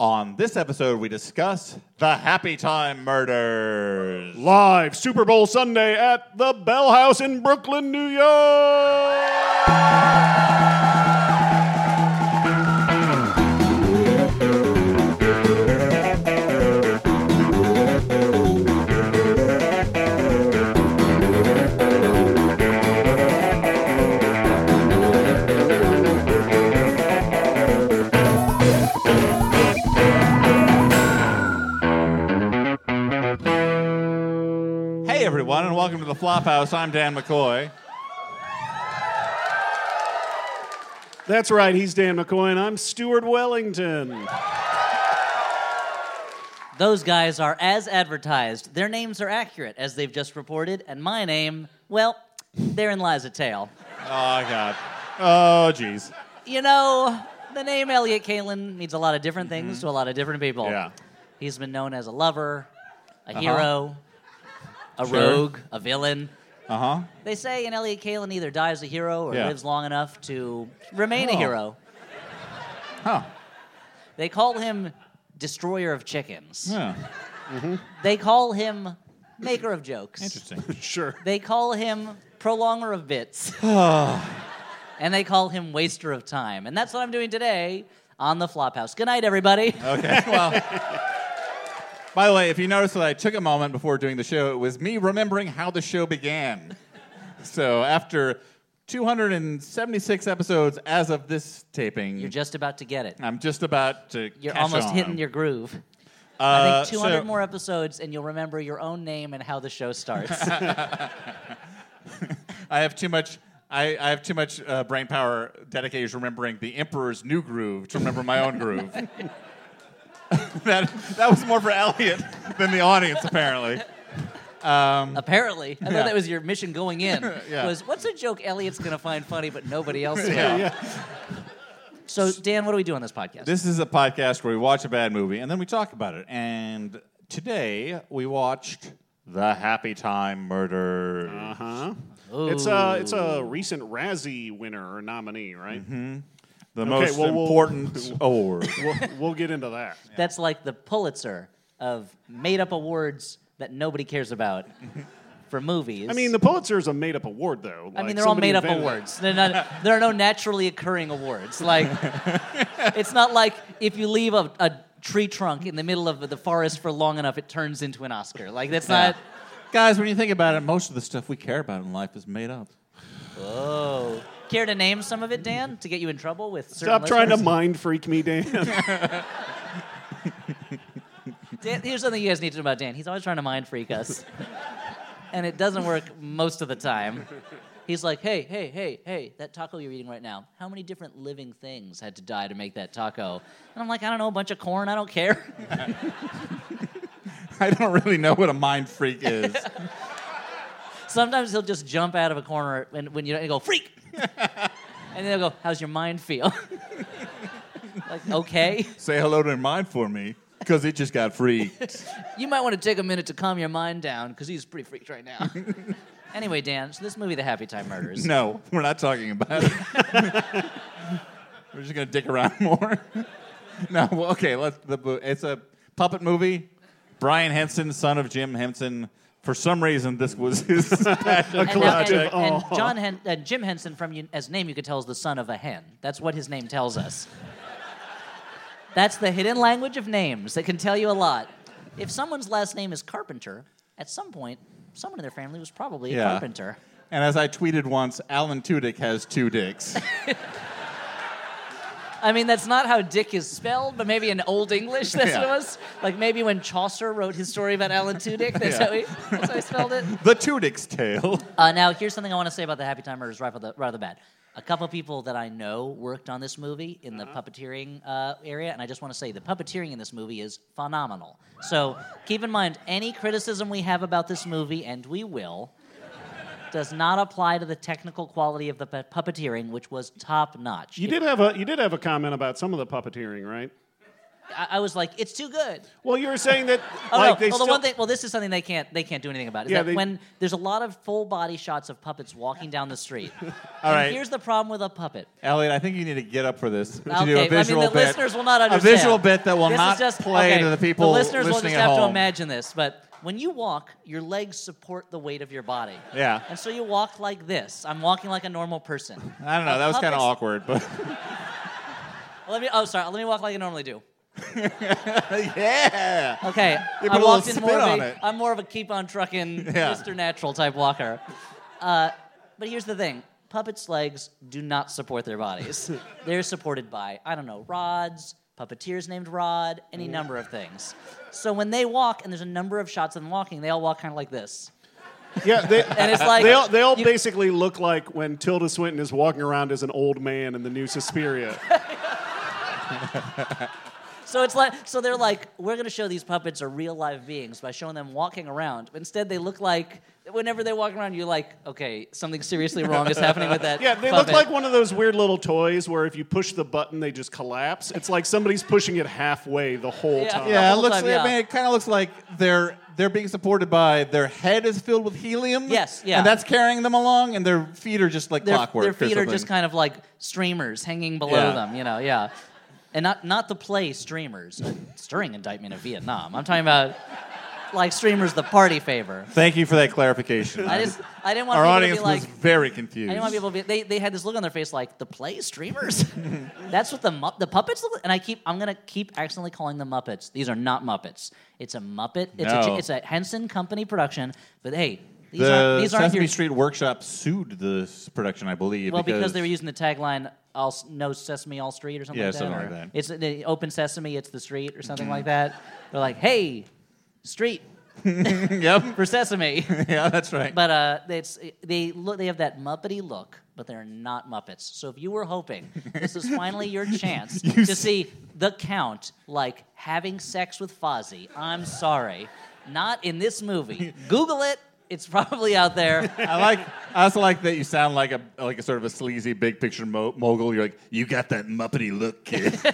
On this episode, we discuss the Happytime Murders. Live Super Bowl Sunday at the Bell House in Brooklyn, New York. Everyone, and welcome to the Flophouse. I'm Dan McCoy. That's right, he's Dan McCoy, and I'm Stuart Wellington. Those guys are as advertised. Their names are accurate, as they've just reported, and my name, well, therein lies a tale. Oh, God. Oh, jeez. You know, the name Elliott Kalan means a lot of different things mm-hmm. to a lot of different people. Yeah. He's been known as a lover, a uh-huh. hero, a Sure. rogue, a villain. Uh huh. They say an Elliott Kalan either dies a hero or Yeah. lives long enough to remain a Oh. hero. Huh. They call him destroyer of chickens. Yeah. They call him maker of jokes. Interesting. Sure. They call him prolonger of bits. and they call him waster of time. And that's what I'm doing today on the Flophouse. Good night, everybody. Okay. Well, by the way, if you notice that I took a moment before doing the show, it was me remembering how the show began. So after 276 episodes as of this taping, You're just about to get it. I'm just about to. You're almost on. hitting your groove. Uh, I think 200 so- more episodes, and you'll remember your own name and how the show starts. I have too much. I, I have too much uh, brain power dedicated to remembering the Emperor's new groove to remember my own groove. that that was more for Elliott than the audience, apparently. Apparently, I thought Yeah. that was your mission going in. Yeah. Was what's a joke Elliott's going to find funny, but nobody else will? Yeah. Yeah. So, Dan, what do we do on this podcast? This is a podcast where we watch a bad movie and then we talk about it. And today we watched The Happytime Murder. Uh huh. It's a it's a recent Razzie winner or nominee, right? The most well, we'll- important award. We'll, we'll get into that. That's like the Pulitzer of made up awards that nobody cares about for movies. I mean, the Pulitzer is a made up award, though. I mean, they're all made up invented awards. Not, there are no naturally occurring awards. Like, it's not like if you leave a, a tree trunk in the middle of the forest for long enough, it turns into an Oscar. Like, that's Yeah. not. Guys, when you think about it, most of the stuff we care about in life is made up. Oh. Care to name some of it, Dan, to get you in trouble with certain Stop trying to listeners? mind freak me, Dan. Dan, here's something you guys need to know about Dan. He's always trying to mind freak us. and it doesn't work most of the time. He's like, hey, hey, hey, hey, that taco you're eating right now, how many different living things had to die to make that taco? And I'm like, I don't know, a bunch of corn, I don't care. I don't really know what a mind freak is. Sometimes he'll just jump out of a corner and when you and go, freak! And then he'll go, how's your mind feel? like, okay. Say hello to your mind for me, because it just got freaked. You might want to take a minute to calm your mind down because he's pretty freaked right now. anyway, Dan, so this movie, The Happytime Murders. no, we're not talking about it. we're just gonna dick around more. no, well, okay. Let's. The, it's a puppet movie. Brian Henson, son of Jim Henson. For some reason, this was his passion. And, now- collective and, and. John Hen- uh, Jim Henson, from you, as name you could tell, is the son of a hen. That's what his name tells us. That's the hidden language of names that can tell you a lot. If someone's last name is Carpenter, at some point, someone in their family was probably a Yeah. carpenter. And as I tweeted once, Alan Tudyk has two dicks. I mean, that's not how Dick is spelled, but maybe in Old English that's what it was. Like maybe when Chaucer wrote his story about Alan Tudyk, that's, Yeah. how, he, that's how he spelled it. the Tudyk's tale. Uh, now, here's something I want to say about the Happytime Murders right off the, right off the bat. A couple people that I know worked on this movie in the puppeteering uh, area, and I just want to say the puppeteering in this movie is phenomenal. So keep in mind, any criticism we have about this movie, and we will, does not apply to the technical quality of the pu- puppeteering, which was top notch. You did have a you did have a comment about some of the puppeteering, right? I, I was like, it's too good. Well, you were saying that Oh like no! they well, still, the one thing. Well, this is something they can't they can't do anything about. Is Yeah, that they- when there's a lot of full body shots of puppets walking down the street. All And right. Here's the problem with a puppet. Elliott, I think you need to get up for this. to Okay, do a I mean the bit. listeners will not understand. A visual bit that will This is not just- play okay, to the people The listeners will listening just at have to home. imagine this, but when you walk, your legs support the weight of your body. Yeah. And so you walk like this. I'm walking like a normal person. I don't know. That was kind of awkward, but Let me. Oh, sorry. Let me walk like I normally do. yeah. Okay. You I walked in more of on a, it. I'm more of a keep on trucking, Yeah. Mr. Natural type walker. Uh, but here's the thing: puppets' legs do not support their bodies. They're supported by I don't know rods, puppeteers named Rod, any number of things. So when they walk, and there's a number of shots of them walking, they all walk kind of like this. yeah, they, And it's like they all, they all you- basically look like when Tilda Swinton is walking around as an old man in the new Suspiria. So it's like, so they're like, we're going to show these puppets are real live beings by showing them walking around. But instead, they look like, whenever they walk around, you're like, okay, something seriously wrong is happening with that. Yeah, they puppet. look like one of those weird little toys where if you push the button, they just collapse. It's like somebody's pushing it halfway the whole Yeah. time. Yeah, The it looks. time, I mean, it kind of looks like they're they're being supported by their head is filled with helium. Yes, yeah. And that's carrying them along, and their feet are just like their, clockwork. their feet are just kind of like streamers hanging below Yeah. them, you know, yeah. And not, not the play streamers, uh, a stirring indictment of Vietnam. I'm talking about like streamers the party favor. Thank you for that clarification. I just, I didn't want Our people audience to be like, was very confused. I didn't want people to be. They, they had this look on their face like the play streamers. That's what the mu- the puppets look. like? And I keep I'm gonna keep accidentally calling them Muppets. These are not Muppets. It's a Muppet. It's No. ch- it's a Henson Company production. But hey, these the aren't these Sesame your. Street Workshop sued this production, I believe. well, because they were using the tagline "All No Sesame, All Street" or something Yeah, like that. something like that. It's the Open Sesame, it's the street or something like that. They're like, hey, street yep. for Sesame. yeah, that's right. But uh, it's they look. They have that Muppety look, but they're not Muppets. So if you were hoping this is finally your chance You to s- see the Count like having sex with Fozzie, I'm sorry, not in this movie. Google it. It's probably out there. I like. I also like that you sound like a like a sort of a sleazy big picture mo- mogul. You're like, you got that muppety look, kid.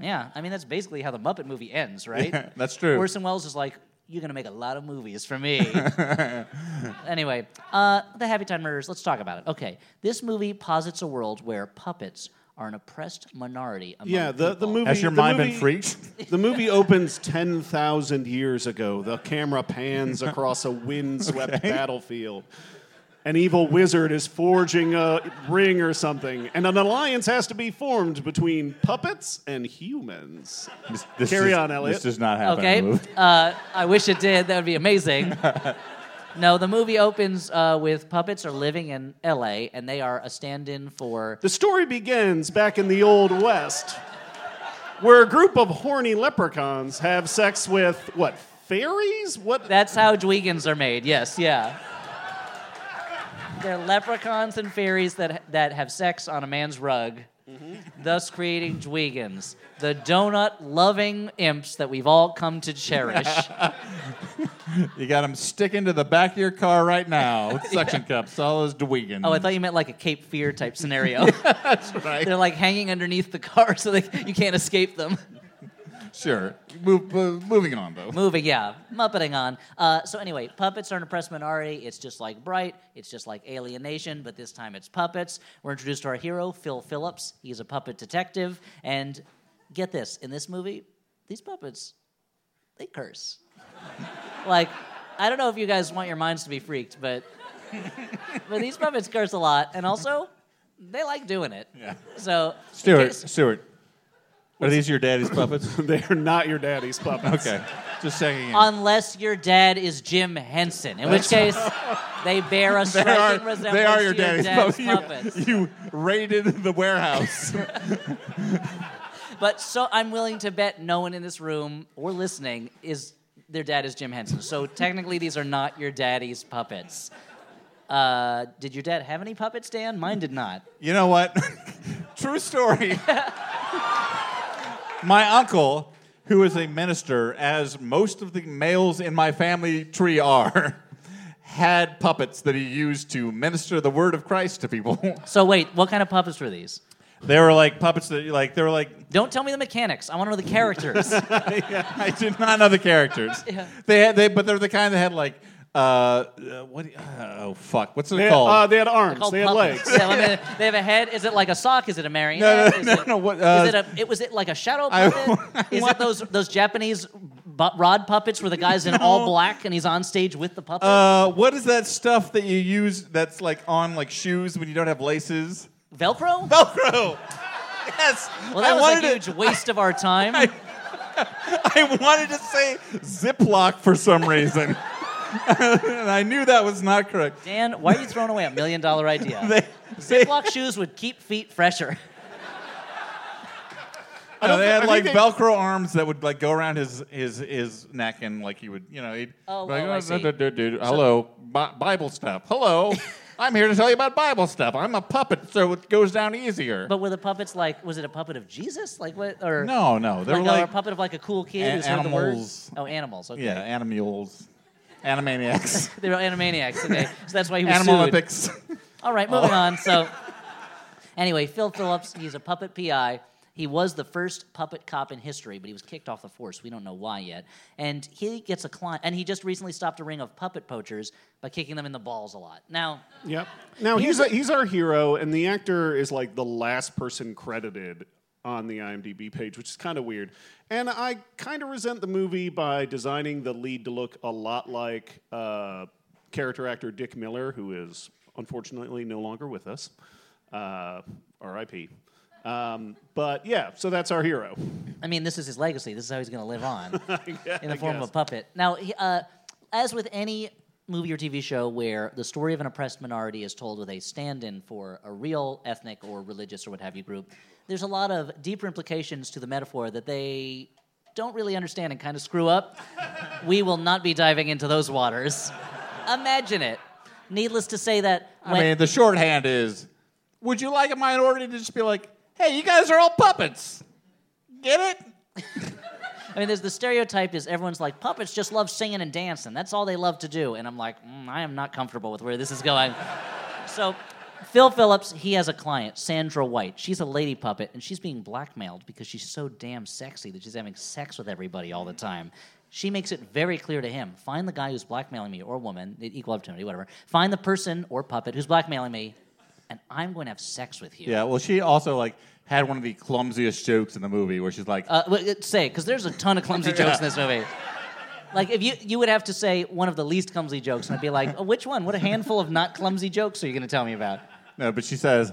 Yeah, I mean that's basically how the Muppet movie ends, right? Yeah, that's true. Orson Welles is like, "You're gonna make a lot of movies for me." anyway, uh, the Happytime Murders. Let's talk about it. Okay, this movie posits a world where puppets are an oppressed minority. Among Yeah, the, the people. movie. Has your the mind movie, been freaked? The movie opens 10,000 years ago. The camera pans across a windswept Okay. battlefield. An evil wizard is forging a ring or something, and an alliance has to be formed between puppets and humans. This, this Carry does- on, Elliot. This does not happen. in the Okay, movie. uh, I wish it did. That would be amazing. no, the movie opens uh, with puppets are living in L.A. and they are a stand-in for The story begins back in the Old West, where a group of horny leprechauns have sex with, what, fairies? What? That's how Dweegans are made. Yes, yeah. They're leprechauns and fairies that that have sex on a man's rug, thus creating Dweegans, the donut-loving imps that we've all come to cherish. You got them sticking to the back of your car right now with suction cups, all those Dweegan. Oh, I thought you meant like a Cape Fear type scenario. that's right. They're like hanging underneath the car so they, you can't escape them. Sure. Move, uh, moving on, though. Moving, yeah, muppeting on. Uh, so anyway, puppets are an oppressed minority. It's just like Bright. It's just like Alien Nation, but this time it's puppets. We're introduced to our hero, Phil Phillips. He's a puppet detective, and get this: in this movie, these puppets, they curse. like, I don't know if you guys want your minds to be freaked, but but these puppets curse a lot, and also they like doing it. Yeah. So Stuart, case- Stuart, are these your daddy's puppets? They are not your daddy's puppets. okay. Just saying. in. unless your dad is Jim Henson, in which case they bear a they striking are, resemblance they are your to your daddy's, dad's puppets. puppets. You, you raided the warehouse. But so I'm willing to bet no one in this room or listening is their dad is Jim Henson. So technically, these are not your daddy's puppets. Uh, did your dad have any puppets, Dan? Mine did not. you know what? True story. My uncle, who is a minister, as most of the males in my family tree are, had puppets that he used to minister the word of Christ to people. So wait, what kind of puppets were these? They were like puppets that like they were like Don't tell me the mechanics. I want to know the characters. I did not know the characters. Yeah. They had they but they're the kind that had like uh, uh what do you- oh fuck what's it They, called? uh, they had arms. Called They had legs. Yeah, I mean, they have a head. Is it like a sock? Is it a marionette? No, no, is no, it, no, what, uh, is it a? It was it like a shadow I- puppet? is it those those Japanese bu- rod puppets where the guy's in all black and he's on stage with the puppet? uh, what is that stuff that you use that's like on like shoes when you don't have laces? Velcro? Velcro. Yes. Well, that I was wanted a to- huge waste of our time. I wanted to say Ziploc for some reason. And I knew that was not correct. Dan, why are you throwing away a million dollar idea? They, they, Ziploc shoes would keep feet fresher. I don't they thi- had I like think they- Velcro arms that would like go around his his his neck and like he would you know he'd Oh, oh like, oh, I see. duh, duh, duh, duh, hello Bi- Bible stuff hello I'm here to tell you about Bible stuff I'm a puppet so it goes down easier But were the puppets like? Was it a puppet of Jesus? Like what? Or no no they like, were like a puppet of like a cool kid a- who's heard the words? animals. Oh, animals. Okay. yeah animals Animaniacs They were animaniacs. Okay, so that's why he was Animal sued. Olympics All right, moving oh. on. So, anyway, Phil Phillips, he's a puppet PI. He was the first puppet cop in history, but he was kicked off the force. We don't know why yet. And he gets a client, and he just recently stopped a ring of puppet poachers by kicking them in the balls a lot. Now, Yep. Now he's a- a, he's our hero, and the actor is like the last person credited on the IMDb page, which is kind of weird. And I kind of resent the movie by designing the lead to look a lot like uh, character actor Dick Miller, who is unfortunately no longer with us. Uh, R.I.P. Um, but yeah, so that's our hero. I mean, this is his legacy. This is how he's going to live on in the form of a puppet. Now, uh, as with any movie or TV show where the story of an oppressed minority is told with a stand in for a real ethnic or religious or what have you group, there's a lot of deeper implications to the metaphor that they don't really understand and kind of screw up. we will not be diving into those waters. Imagine it. Needless to say that I mean the shorthand is would you like a minority to just be like hey you guys are all puppets get it I mean, there's the stereotype is everyone's like puppets just love singing and dancing. That's all they love to do. And I'm like, mm, I am not comfortable with where this is going. so, Phil Phillips, he has a client, Sandra White. She's a lady puppet, and she's being blackmailed because she's so damn sexy that she's having sex with everybody all the time. She makes it very clear to him find the guy who's blackmailing me, or woman, equal opportunity, whatever. Find the person or puppet who's blackmailing me, and I'm going to have sex with you. yeah well she also like had one of the clumsiest jokes in the movie where she's like Uh, w- uh, say, because there's a ton of clumsy jokes in this movie. Like if you you would have to say one of the least clumsy jokes, and I'd be like, oh, which one? What a handful of not clumsy jokes are you going to tell me about? No but she says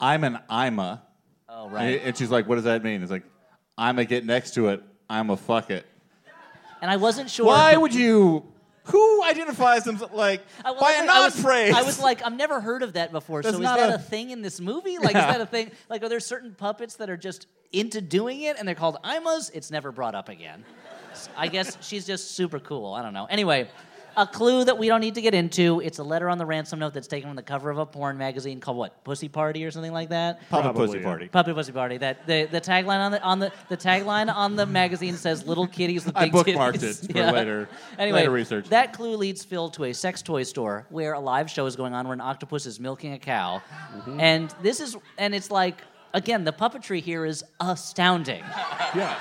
I'm an Ima Oh right. and she's like what does that mean it's like I'm a get next to it I'm a fuck it And I wasn't sure. why would you who identifies them like I, by a was- non-phrase I was like, I've never heard of that before. That's so is not that a, a- thing in this movie? Like, is that a thing? Like, are there certain puppets that are just into doing it and they're called Imas? It's never brought up again. I guess she's just super cool. I don't know. Anyway, a clue that we don't need to get into. It's a letter on the ransom note that's taken from the cover of a porn magazine called what? Pussy Party or something like that. Puppet Probably, pussy yeah. party Puppy Pussy Party. That the, the tagline on the on the the tagline on the magazine says "Little kitties with big I bookmarked titties." it for later- Anyway, later research. that clue leads Phil to a sex toy store where a live show is going on where an octopus is milking a cow, Mm-hmm. and this is and it's like again the puppetry here is astounding. Yeah.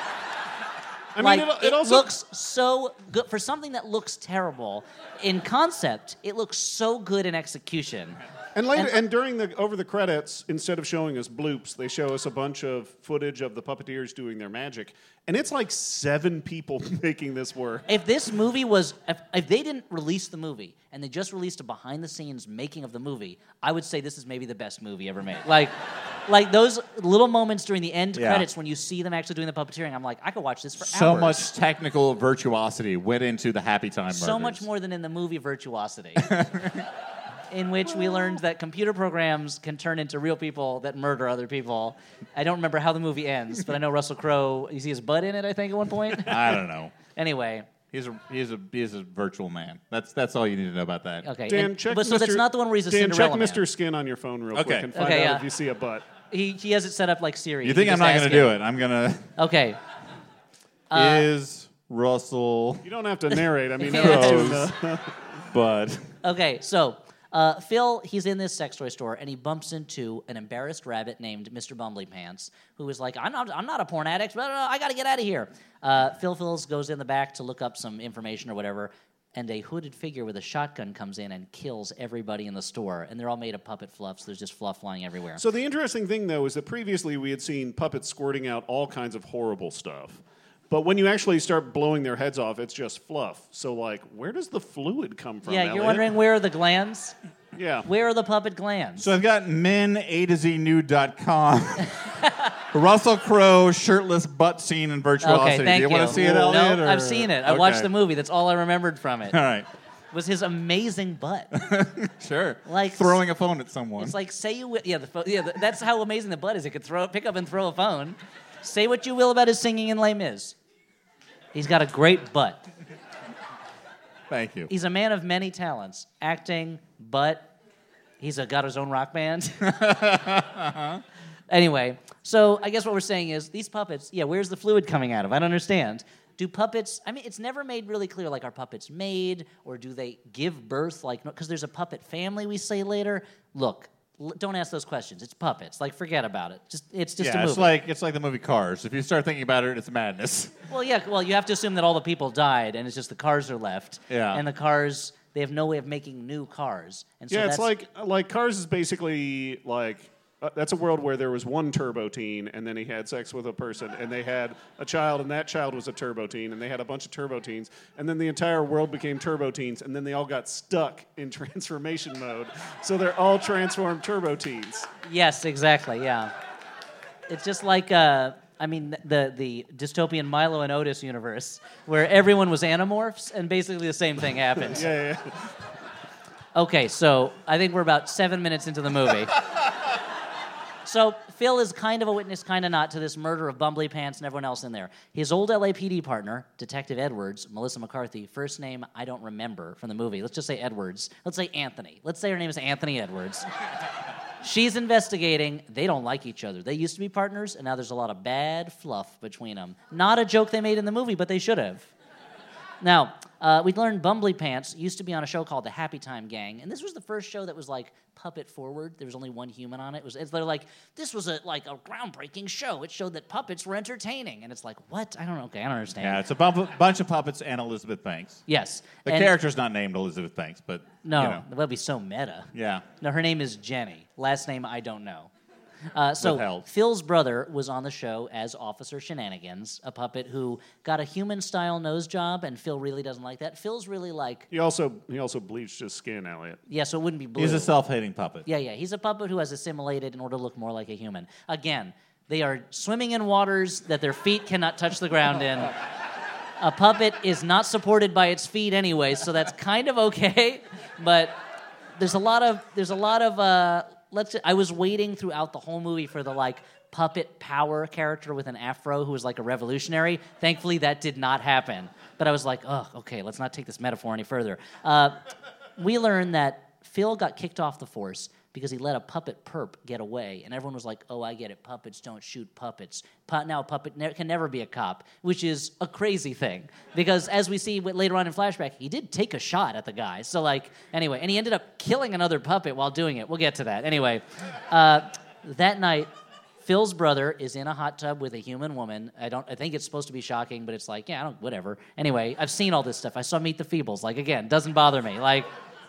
I mean, like it, it, it also looks so good for something that looks terrible in concept. It looks so good in execution. And later, And- and, during the over the credits, instead of showing us bloops, they show us a bunch of footage of the puppeteers doing their magic, and it's like seven people making this work. If this movie was, if, if they didn't release the movie and they just released a behind the scenes making of the movie, I would say this is maybe the best movie ever made. Like, like those little moments during the end Yeah. credits when you see them actually doing the puppeteering, I'm like, I could watch this for so hours. much technical virtuosity went into the Happy Time so Murders. much more than in the movie Virtuosity. in which we learned that computer programs can turn into real people that murder other people. I don't remember how the movie ends, but I know Russell Crowe, you see his butt in it, I think, at one point. I don't know. anyway, He's a he's a he's a virtual man. That's that's all you need to know about that. okay. Dan, and- check but so Mr. that's not the one where he's a Dan, Cinderella check man. Mr. Skin on your phone real Okay. quick and find Okay, out yeah. if you see a butt. He, he has it set up like Siri. You think I'm not going to do it? I'm going Okay. to. Uh, is Russell You don't have to narrate. I mean, no one's doing but Okay. So uh, Phil, he's in this sex toy store and he bumps into an embarrassed rabbit named Mr. Bumbly Pants, who is like, I'm not, I'm not a porn addict, but uh, I got to get out of here. Uh, Phil Phils goes in the back to look up some information or whatever, and a hooded figure with a shotgun comes in and kills everybody in the store. And they're all made of puppet fluff, so There's just fluff flying everywhere. So the interesting thing, though, is that previously we had seen puppets squirting out all kinds of horrible stuff. But when you actually start blowing their heads off, it's just fluff. So, like, where does the fluid come from? yeah, you're Elliott? wondering where are the glands? Yeah. Where are the puppet glands? So I've got men A to Z nude.com. Russell Crowe shirtless butt scene in virtuosity. okay, thank Do you, you. want to see it, Elliott? No, or- I've seen it. I watched the movie. That's all I remembered from it. All right, Was his amazing butt. sure. Like- throwing a phone at someone. It's like say you wi- yeah the pho- yeah the, that's how amazing the butt is. It could throw pick up and throw a phone. Say what you will about his singing in Les Mis. He's got a great butt. Thank you. He's a man of many talents: acting, butt. He's a, got his own rock band. Anyway, so I guess what we're saying is these puppets. Yeah, where's the fluid coming out of? I don't understand. Do puppets? I mean, it's never made really clear. Like, are puppets made, or do they give birth? Like, because there's a puppet family. We say later. Look, don't ask those questions. It's puppets. Like, forget about it. Just it's just a yeah, movie. it's like it's like the movie Cars. If you start thinking about it, it's madness. Well, yeah. Well, you have to assume that all the people died, and it's just the cars are left. Yeah. And the cars, they have no way of making new cars, and so yeah, that's it's like like Cars is basically like uh, that's a world where there was one turbo teen, and then he had sex with a person, and they had a child, and that child was a turbo teen, and they had a bunch of turbo teens, and then the entire world became turbo teens, and then they all got stuck in transformation mode, so they're all transformed turbo teens. Yes, exactly. Yeah, it's just like uh, I mean the the dystopian Milo and Otis universe where everyone was animorphs and basically the same thing happened. Yeah, yeah. Okay, so I think we're about seven minutes into the movie. so Phil is kind of a witness, kind of not, to this murder of Bumbly Pants and everyone else in there. His old LAPD partner, Detective Edwards, Melissa McCarthy, first name I don't remember from the movie. Let's just say Edwards. Let's say Anthony. Let's say her name is Anthony Edwards. She's investigating. They don't like each other. They used to be partners, and now there's a lot of bad fluff between them. Not a joke they made in the movie, but they should have. Now, uh, we learned Bumbly Pants used to be on a show called The Happytime Gang, and this was the first show that was like puppet forward. There was only one human on it. it was, it's, they're like, this was a like a groundbreaking show. It showed that puppets were entertaining, and it's like, what? I don't know. Okay, I don't understand. Yeah, it's a bump, bunch of puppets and Elizabeth Banks. Yes. The and- character's not named Elizabeth Banks, but No, you know, that would be so meta. yeah. No, her name is Jenny. Last name I don't know. Uh, so Withheld. Phil's brother was on the show as Officer Shenanigans, a puppet who got a human-style nose job, and Phil really doesn't like that. Phil's really like, He also he also bleached his skin, Elliott. yeah, so it wouldn't be blue. He's a self-hating puppet. Yeah, yeah. He's a puppet who has assimilated in order to look more like a human. Again, they are swimming in waters that their feet cannot touch the ground in. A puppet is not supported by its feet anyway, so that's kind of okay. But there's a lot of there's a lot of uh, let's. I was waiting throughout the whole movie for the like puppet power character with an afro who was like a revolutionary. Thankfully, that did not happen. But I was like, oh, okay, let's not take this metaphor any further. Uh, we learned that Phil got kicked off the force because he let a puppet perp get away, and everyone was like, "Oh, I get it. Puppets don't shoot puppets. Pu- now a puppet ne- can never be a cop," which is a crazy thing because, as we see later on in flashback, he did take a shot at the guy. So, like, anyway, and he ended up killing another puppet while doing it. We'll get to that. Anyway, uh, that night. Phil's brother is in a hot tub with a human woman. I don't. I think it's supposed to be shocking, but it's like, yeah, I don't. Whatever. Anyway, I've seen all this stuff. I saw Meet the Feebles. Like again, doesn't bother me. Like,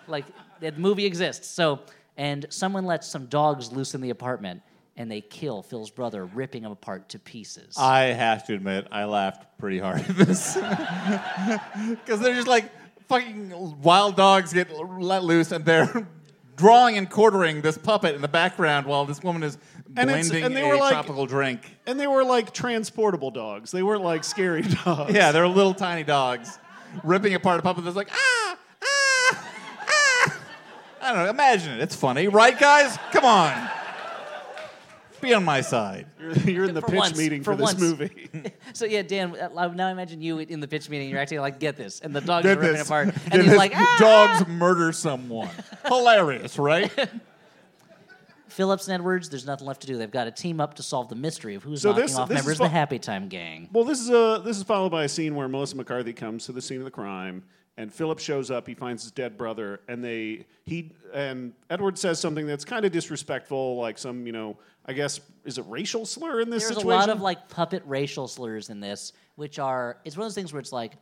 like the movie exists. So, and someone lets some dogs loose in the apartment, and they kill Phil's brother, ripping him apart to pieces. I have to admit, I laughed pretty hard at this because they're just like fucking wild dogs get let loose, and they're drawing and quartering this puppet in the background while this woman is And blending and they a were like- tropical drink. And they were like transportable dogs. They weren't like scary dogs. Yeah, they're little tiny dogs ripping apart a puppet that's like ah. I don't know. Imagine it. It's funny, right, guys? Come on. Be on my side. You're, you're in the For pitch once, meeting for for, this once. movie. so yeah, Dan. uh, Now imagine you in the pitch meeting. You're acting like, get this, and the dogs Get are ripping this. apart, Get and he's this. like, ah! dogs murder someone. Hilarious, right? Phillips and Edwards, there's nothing left to do. They've got to team up to solve the mystery of who's So knocking this- off this members fu- of the Happytime Gang. well, this is a this is followed by a scene where Melissa McCarthy comes to the scene of the crime, And Philip shows up. He finds his dead brother, and they he and Edward says something that's kind of disrespectful, like some you know I guess is it racial slur in this situation? There's situation? a lot of like puppet racial slurs in this, which are it's one of those things where it's like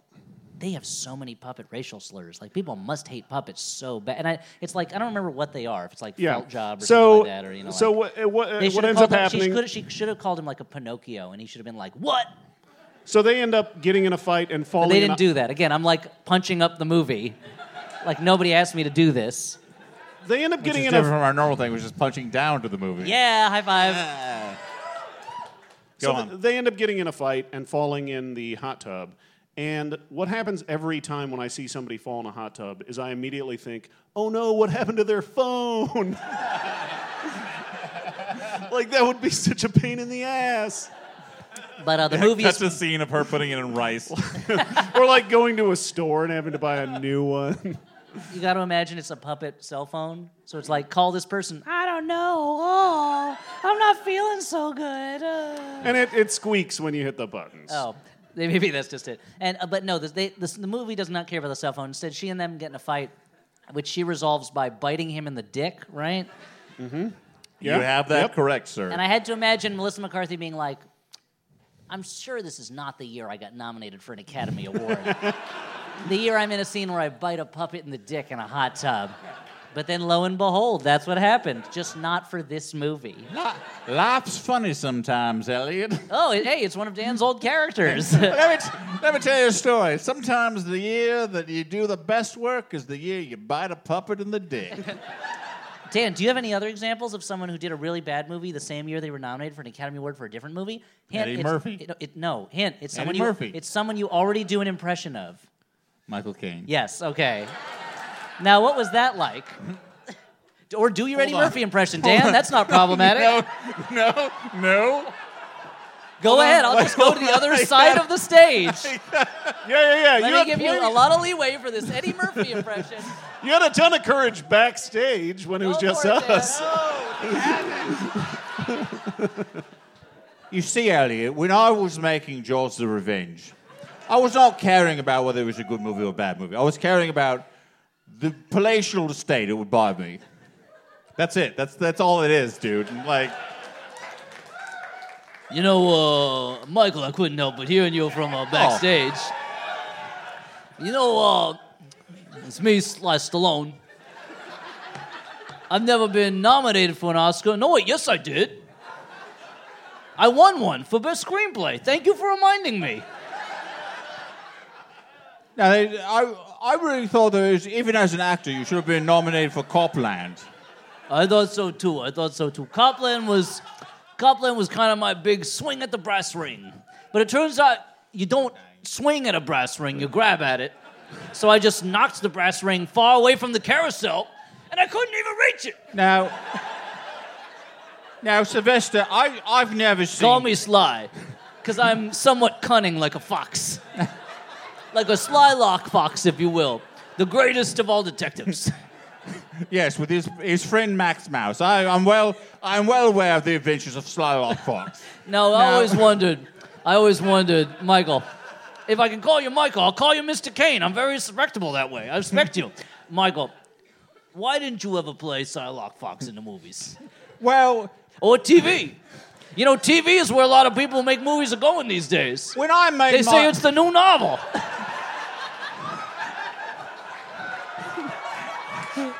they have so many puppet racial slurs. Like people must hate puppets so bad, and I, it's like I don't remember what they are. If it's like yeah. felt job or so something like that, or you know, so like, what what, what ends up him, she happening? could she should have called him like a Pinocchio, and he should have been like, "What?" So they end up getting in a fight and falling. But they didn't a- do that. Again, I'm like punching up the movie. Like nobody asked me to do this. They end up Which getting is in different a from our normal thing, which is punching down to the movie. Yeah, high five. Go so on. th- they end up getting in a fight and falling in the hot tub. And what happens every time when I see somebody fall in a hot tub is I immediately think, "Oh no, what happened to their phone?" like that would be such a pain in the ass. But uh, the movie That's is a scene of her putting it in rice. or like going to a store and having to buy a new one. you got to imagine it's a puppet cell phone. So it's like call this person. I don't know. Oh, I'm not feeling so good. Uh. and it, it squeaks when you hit the buttons. Oh, maybe that's just it. And uh, but no, this, they, this, the movie does not care about the cell phone. Instead, she and them get in a fight, which she resolves by biting him in the dick. Right. Yeah. You have that Yep. correct, sir. And I had to imagine Melissa McCarthy being like, I'm sure this is not the year I got nominated for an Academy Award. the year I'm in a scene where I bite a puppet in the dick in a hot tub. But then lo and behold, that's what happened. Just not for this movie. Li- Life's funny sometimes, Elliott. Oh, hey, it's one of Dan's old characters. let, me t- let me tell you a story. Sometimes the year that you do the best work is the year you bite a puppet in the dick. Dan, do you have any other examples of someone who did a really bad movie the same year they were nominated for an Academy Award for a different movie? Hint, Eddie Murphy? it- it- no, hint. It's someone Eddie you. Murphy. It's someone you already do an impression of. Michael Caine. Yes. Okay. Now, what was that like? Or do your Eddie on. Murphy impression, Dan. That's not problematic. No, no, no. go ahead. I'll just go to the other side of the stage. Yeah, yeah, yeah. Let you, me give you a lot of leeway for this Eddie Murphy impression. You had a ton of courage backstage when it was Go just for it, Dan. us. You see, Elliott, when I was making Jaws the Revenge, I was not caring about whether it was a good movie or a bad movie. I was caring about the palatial estate it would buy me. That's it. That's that's all it is, dude. And, Like, You know, uh, Michael, I couldn't help but hearing you from uh, backstage. You know, uh, it's me, Sly Stallone. I've never been nominated for an Oscar. No, wait, yes, I did. I won one for best screenplay. Thank you for reminding me. now, I I really thought that was, even as an actor, you should have been nominated for Copland. I thought so too. I thought so too. Copland was Copland was kind of my big swing at the brass ring. But it turns out you don't swing at a brass ring, you grab at it. So I just knocked the brass ring far away from the carousel and I couldn't even reach it. Now, now, Sylvester, I I've never seen. Call me sly, because I'm somewhat cunning like a fox. like a slylock fox, if you will. The greatest of all detectives. Yes, with his his friend Max Mouse. I, I'm well I'm well aware of the adventures of Slylock Fox. No, I always wondered. I always wondered, Michael. If I can call you Michael, I'll call you Mr. Caine. I'm very respectable that way. I respect you, Michael. Why didn't you ever play Slylock Fox in the movies well, or TV? You know, TV is where a lot of people make movies are going these days. when I made They my, say it's the new novel.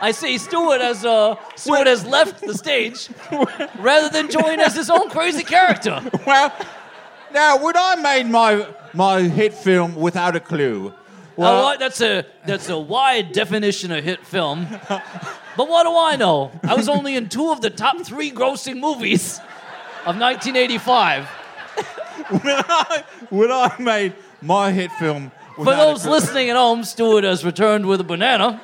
I see Stuart has uh, Stuart has left the stage rather than join as his own crazy character. well. Now, when I made my my hit film without a clue, well, Oh, what? That's a that's a wide definition of hit film. But what do I know? I was only in two of the top three grossing movies of 1985. when I when I made my hit film For without a those listening at home, Stuart has returned with a banana.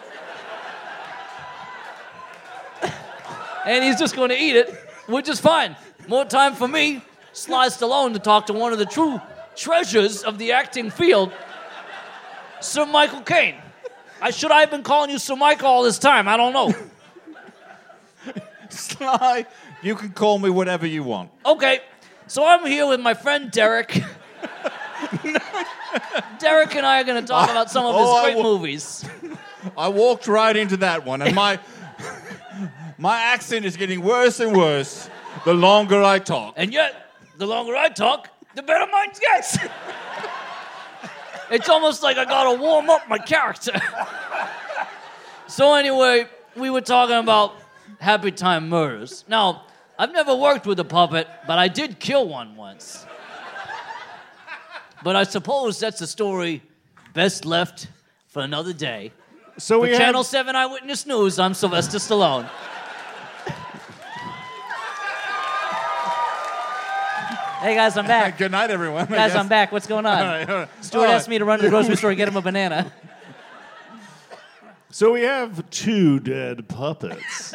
And he's just going to eat it, which is fine. More time for me, Sly Stallone, to talk to one of the true treasures of the acting field, Sir Michael Caine. I should I have been calling you Sir Michael all this time? I don't know. Sly, you can call me whatever you want. Okay, so I'm here with my friend Derek. Derek and I are going to talk about some of his Oh, I great wa- movies. I walked right into that one, and my my accent is getting worse and worse the longer I talk. And yet, the longer I talk, the better mine gets. it's almost like I gotta warm up my character. so, anyway, we were talking about Happy Time Murders. Now, I've never worked with a puppet, but I did kill one once. But I suppose that's a story best left for another day. So For we Channel have, 7 Eyewitness News, I'm Sylvester Stallone. Hey guys, I'm back. Good night, everyone. I Guys, guess. I'm back. What's going on? All right, all right. Stuart All asked right. me to run to the grocery store and get him a banana. so we have two dead puppets.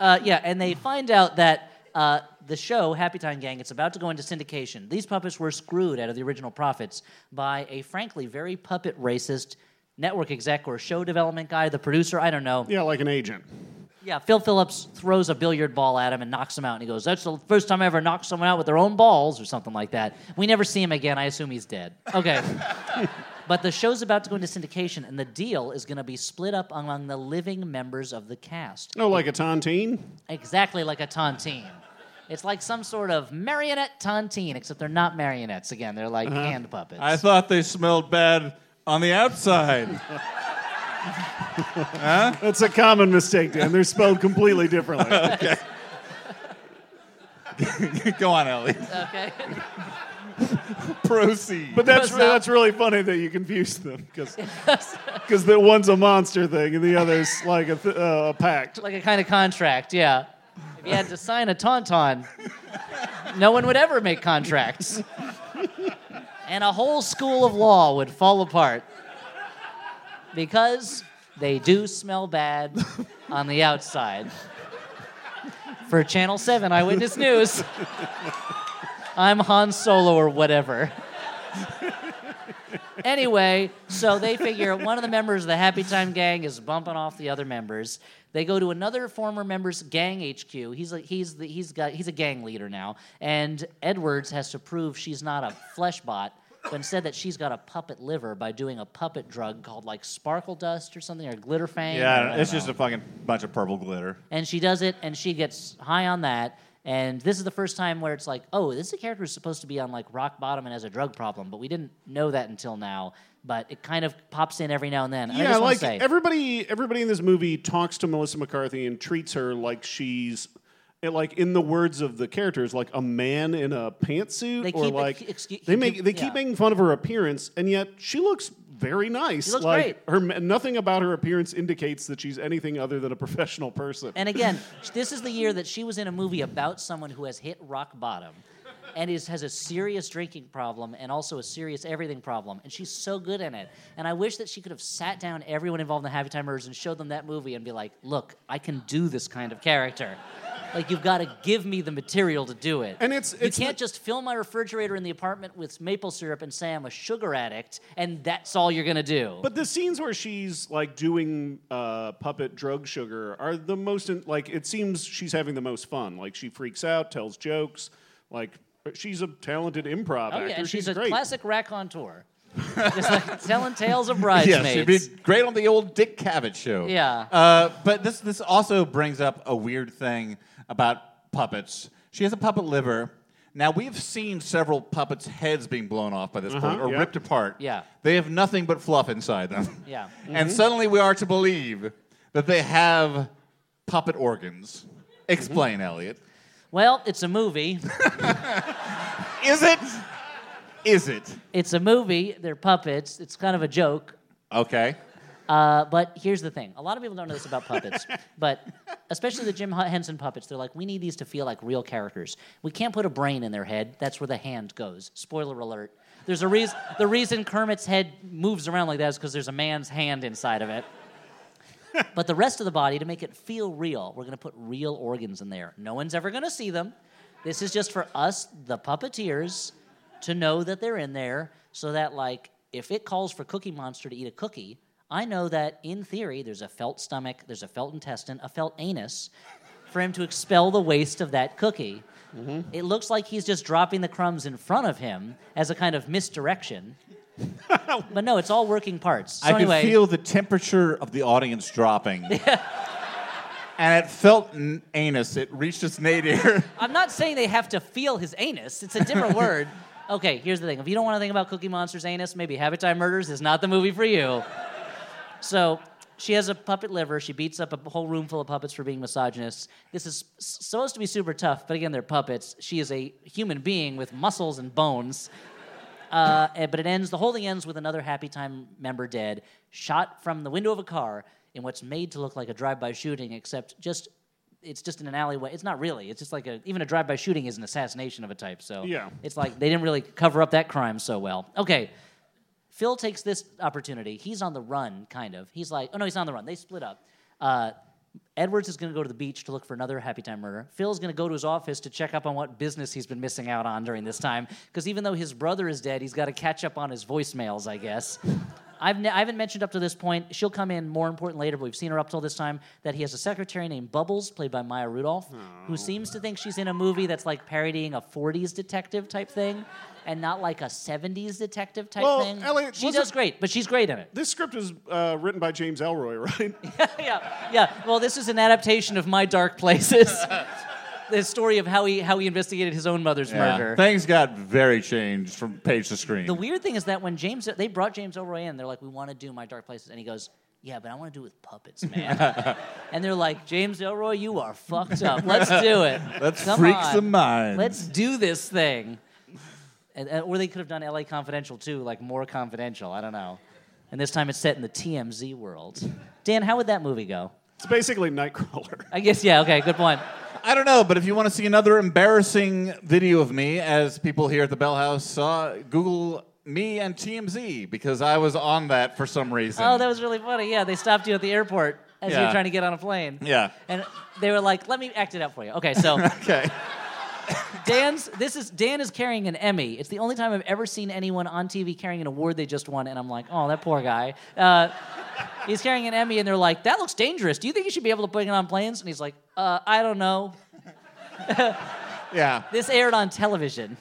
Uh, yeah, and they find out that uh, the show Happytime Gang it's about to go into syndication. These puppets were screwed out of the original profits by a frankly very puppet racist network exec or show development guy, the producer. I don't know. yeah, like an agent. Yeah, Phil Phillips throws a billiard ball at him and knocks him out, and he goes, "That's the first time I ever knocked someone out with their own balls," or something like that. We never see him again. I assume he's dead. Okay. But the show's about to go into syndication, and the deal is going to be split up among the living members of the cast. Oh, like a tontine? Exactly like a tontine. It's like some sort of marionette tontine, except they're not marionettes again. They're like uh-huh. hand puppets. I thought they smelled bad on the outside. That's a common mistake, Dan. They're spelled completely differently. okay. Go on, Ellie. okay. Proceed. But that's Because now- that's really funny that you confused them because the one's a monster thing and the other's like a, th- uh, a pact. like a kind of contract, yeah. If you had to sign a tauntaun, no one would ever make contracts. And a whole school of law would fall apart because they do smell bad on the outside. For Channel 7 Eyewitness News, I'm Han Solo or whatever. Anyway, so they figure one of the members of the Happytime Gang is bumping off the other members. They go to another former member's gang HQ. He's a, he's the, he's got he's a gang leader now, and Edwards has to prove she's not a flesh bot, but instead that she's got a puppet liver by doing a puppet drug called like sparkle dust or something or glitter fang. yeah, it's just a fucking bunch of purple glitter. and she does it, and she gets high on that. And this is the first time where it's like, oh, this is a character who's supposed to be on like rock bottom and has a drug problem, but we didn't know that until now. But it kind of pops in every now and then. And Yeah, just like say, everybody, everybody in this movie talks to Melissa McCarthy and treats her like she's, eh, like in the words of the characters, like a man in a pantsuit, or like excu- they make keep- they yeah. keep making fun of her appearance, and yet she looks very nice. Like her, nothing about her appearance indicates that she's anything other than a professional person. and again, this is the year that she was in a movie about someone who has hit rock bottom. And is, has a serious drinking problem and also a serious everything problem. And she's so good in it. And I wish that she could have sat down everyone involved in the Happytime Murders and showed them that movie and be like, look, I can do this kind of character. Like, you've got to give me the material to do it. And it's- you can't the- just fill my refrigerator in the apartment with maple syrup and say I'm a sugar addict, and that's all you're going to do. But the scenes where she's like doing uh, puppet drug sugar are the most in, like it seems she's having the most fun. Like she freaks out, tells jokes. Like she's a talented improv Oh actor. yeah, and she's, a great. classic raconteur, just like telling tales of Yeah, bridesmaids. she'd be great on the old Dick Cavett show. Yeah. Uh, but this this also brings up a weird thing about puppets. She has a puppet liver. Now we've seen several puppets' heads being blown off by this uh-huh, point or yeah. ripped apart. Yeah. They have nothing but fluff inside them. Yeah. And mm-hmm. suddenly we are to believe that they have puppet organs. Explain, mm-hmm. Elliott. Well, it's a movie. Is it? Is it? It's a movie. They're puppets. It's kind of a joke. Okay. Uh, but here's the thing: a lot of people don't know this about puppets, but especially the Jim Henson puppets. They're like, we need these to feel like real characters. We can't put a brain in their head. That's where the hand goes. Spoiler alert. There's a reason. The reason Kermit's head moves around like that is because there's a man's hand inside of it. but the rest of the body, to make it feel real, we're going to put real organs in there. No one's ever going to see them. This is just for us, the puppeteers, to know that they're in there, so that like if it calls for Cookie Monster to eat a cookie, I know that in theory there's a felt stomach, there's a felt intestine, a felt anus, for him to expel the waste of that cookie. Mm-hmm. It looks like he's just dropping the crumbs in front of him as a kind of misdirection. but no, it's all working parts. So I anyway, could feel the temperature of the audience dropping. Yeah. and it felt n- anus. It reached its nadir. I'm not saying they have to feel his anus. It's a different word. Okay, here's the thing. If you don't want to think about Cookie Monster's anus, maybe Happytime Murders is not the movie for you. So she has a puppet liver. She beats up a whole room full of puppets for being misogynists. This is supposed to be super tough, but again, they're puppets. She is a human being with muscles and bones. Uh, eh, but it ends. The whole thing ends with another Happytime member dead, shot from the window of a car in what's made to look like a drive-by shooting, except just it's just in an alleyway. It's not really. It's just like a even a drive-by shooting is an assassination of a type. So Yeah. it's like they didn't really cover up that crime so well. Okay. Phil takes this opportunity. He's on the run, kind of. He's like, oh no, he's not on the run. They split up. Uh, Edwards is going to go to the beach to look for another Happytime murder. Phil's going to go to his office to check up on what business he's been missing out on during this time. Because even though his brother is dead, he's got to catch up on his voicemails, I guess. I've ne- I haven't mentioned up to this point. She'll come in more important later, but we've seen her up till this time. That he has a secretary named Bubbles, played by Maya Rudolph, who seems to think she's in a movie that's like parodying a '40s detective type thing, and not like a '70s detective type Well, thing. Elliott, she does great, but she's great in it. This script was uh, written by James Ellroy, right? yeah, yeah. Well, this is an adaptation of My Dark Places. the story of how he how he investigated his own mother's murder. Things got very changed from page to screen. The weird thing is that when James they brought James Ellroy in, they're like, "We want to do My Dark Places," and he goes, "Yeah, but I want to do it with puppets, man." and they're like, "James Ellroy, you are fucked up. Let's do it. Let's Come freak on. some minds. Let's do this thing." And, and- or they could have done L.A. Confidential too, like more confidential. I don't know. And this time it's set in the TMZ world. Dan, how would that movie go? it's basically Nightcrawler. I guess yeah. Okay, good point. I don't know, but if you want to see another embarrassing video of me, as people here at the Bell House saw, Google me and TMZ because I was on that for some reason. Oh, that was really funny. Yeah, they stopped you at the airport as you were trying to get on a plane. Yeah. And they were like, "Let me act it out for you." Okay, so okay. Dan's this is Dan is carrying an Emmy. It's the only time I've ever seen anyone on TV carrying an award they just won, and I'm like, "Oh, that poor guy." Uh, he's carrying an Emmy, and they're like, "That looks dangerous. Do you think you should be able to bring it on planes?" And he's like, uh, "I don't know." Yeah. This aired on television.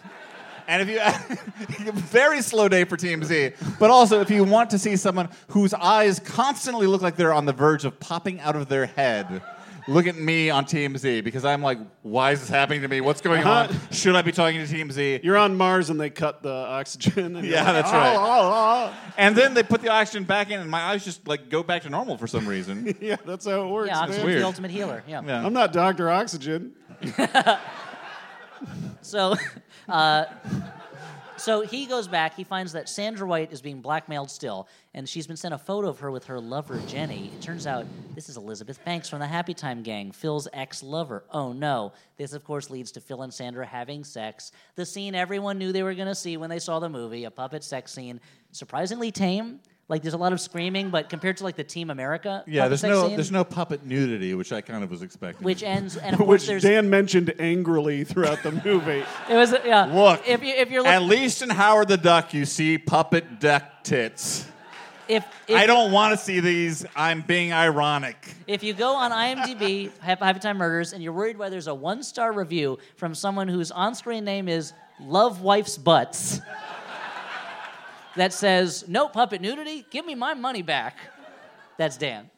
And if you a very slow day for TMZ, but also if you want to see someone whose eyes constantly look like they're on the verge of popping out of their head, look at me on TMZ because I'm like, why is this happening to me? What's going on? Uh-huh. Should I be talking to TMZ? You're on Mars and they cut the oxygen. And Yeah, like, that's "Oh, right. oh, oh." And then they put the oxygen back in, and my eyes just like go back to normal for some reason. Yeah, that's how it works. Yeah, man. oxygen's the ultimate healer. Yeah. Yeah. I'm not Doctor Oxygen. So, uh, so he goes back. He finds that Sandra White is being blackmailed still, and she's been sent a photo of her with her lover Jenny. It turns out this is Elizabeth Banks from the Happytime gang, Phil's ex-lover. Oh no! This, of course, leads to Phil and Sandra having sex. The scene everyone knew they were going to see when they saw the movie—a puppet sex scene. Surprisingly tame. Like there's a lot of screaming, but compared to like the Team America, Yeah, there's no scene, there's no puppet nudity, which I kind of was expecting. which ends, and of course Which there's Dan mentioned angrily throughout the movie. it was yeah. Look, if you if you're At least in Howard the Duck, you see puppet duck tits. if, if I don't want to see these. I'm being ironic. If you go on IMDb, Hap- Happytime Murders, and you're worried why there's a one star review from someone whose on screen name is Love Wife's Butts that says, No puppet nudity, give me my money back. That's Dan.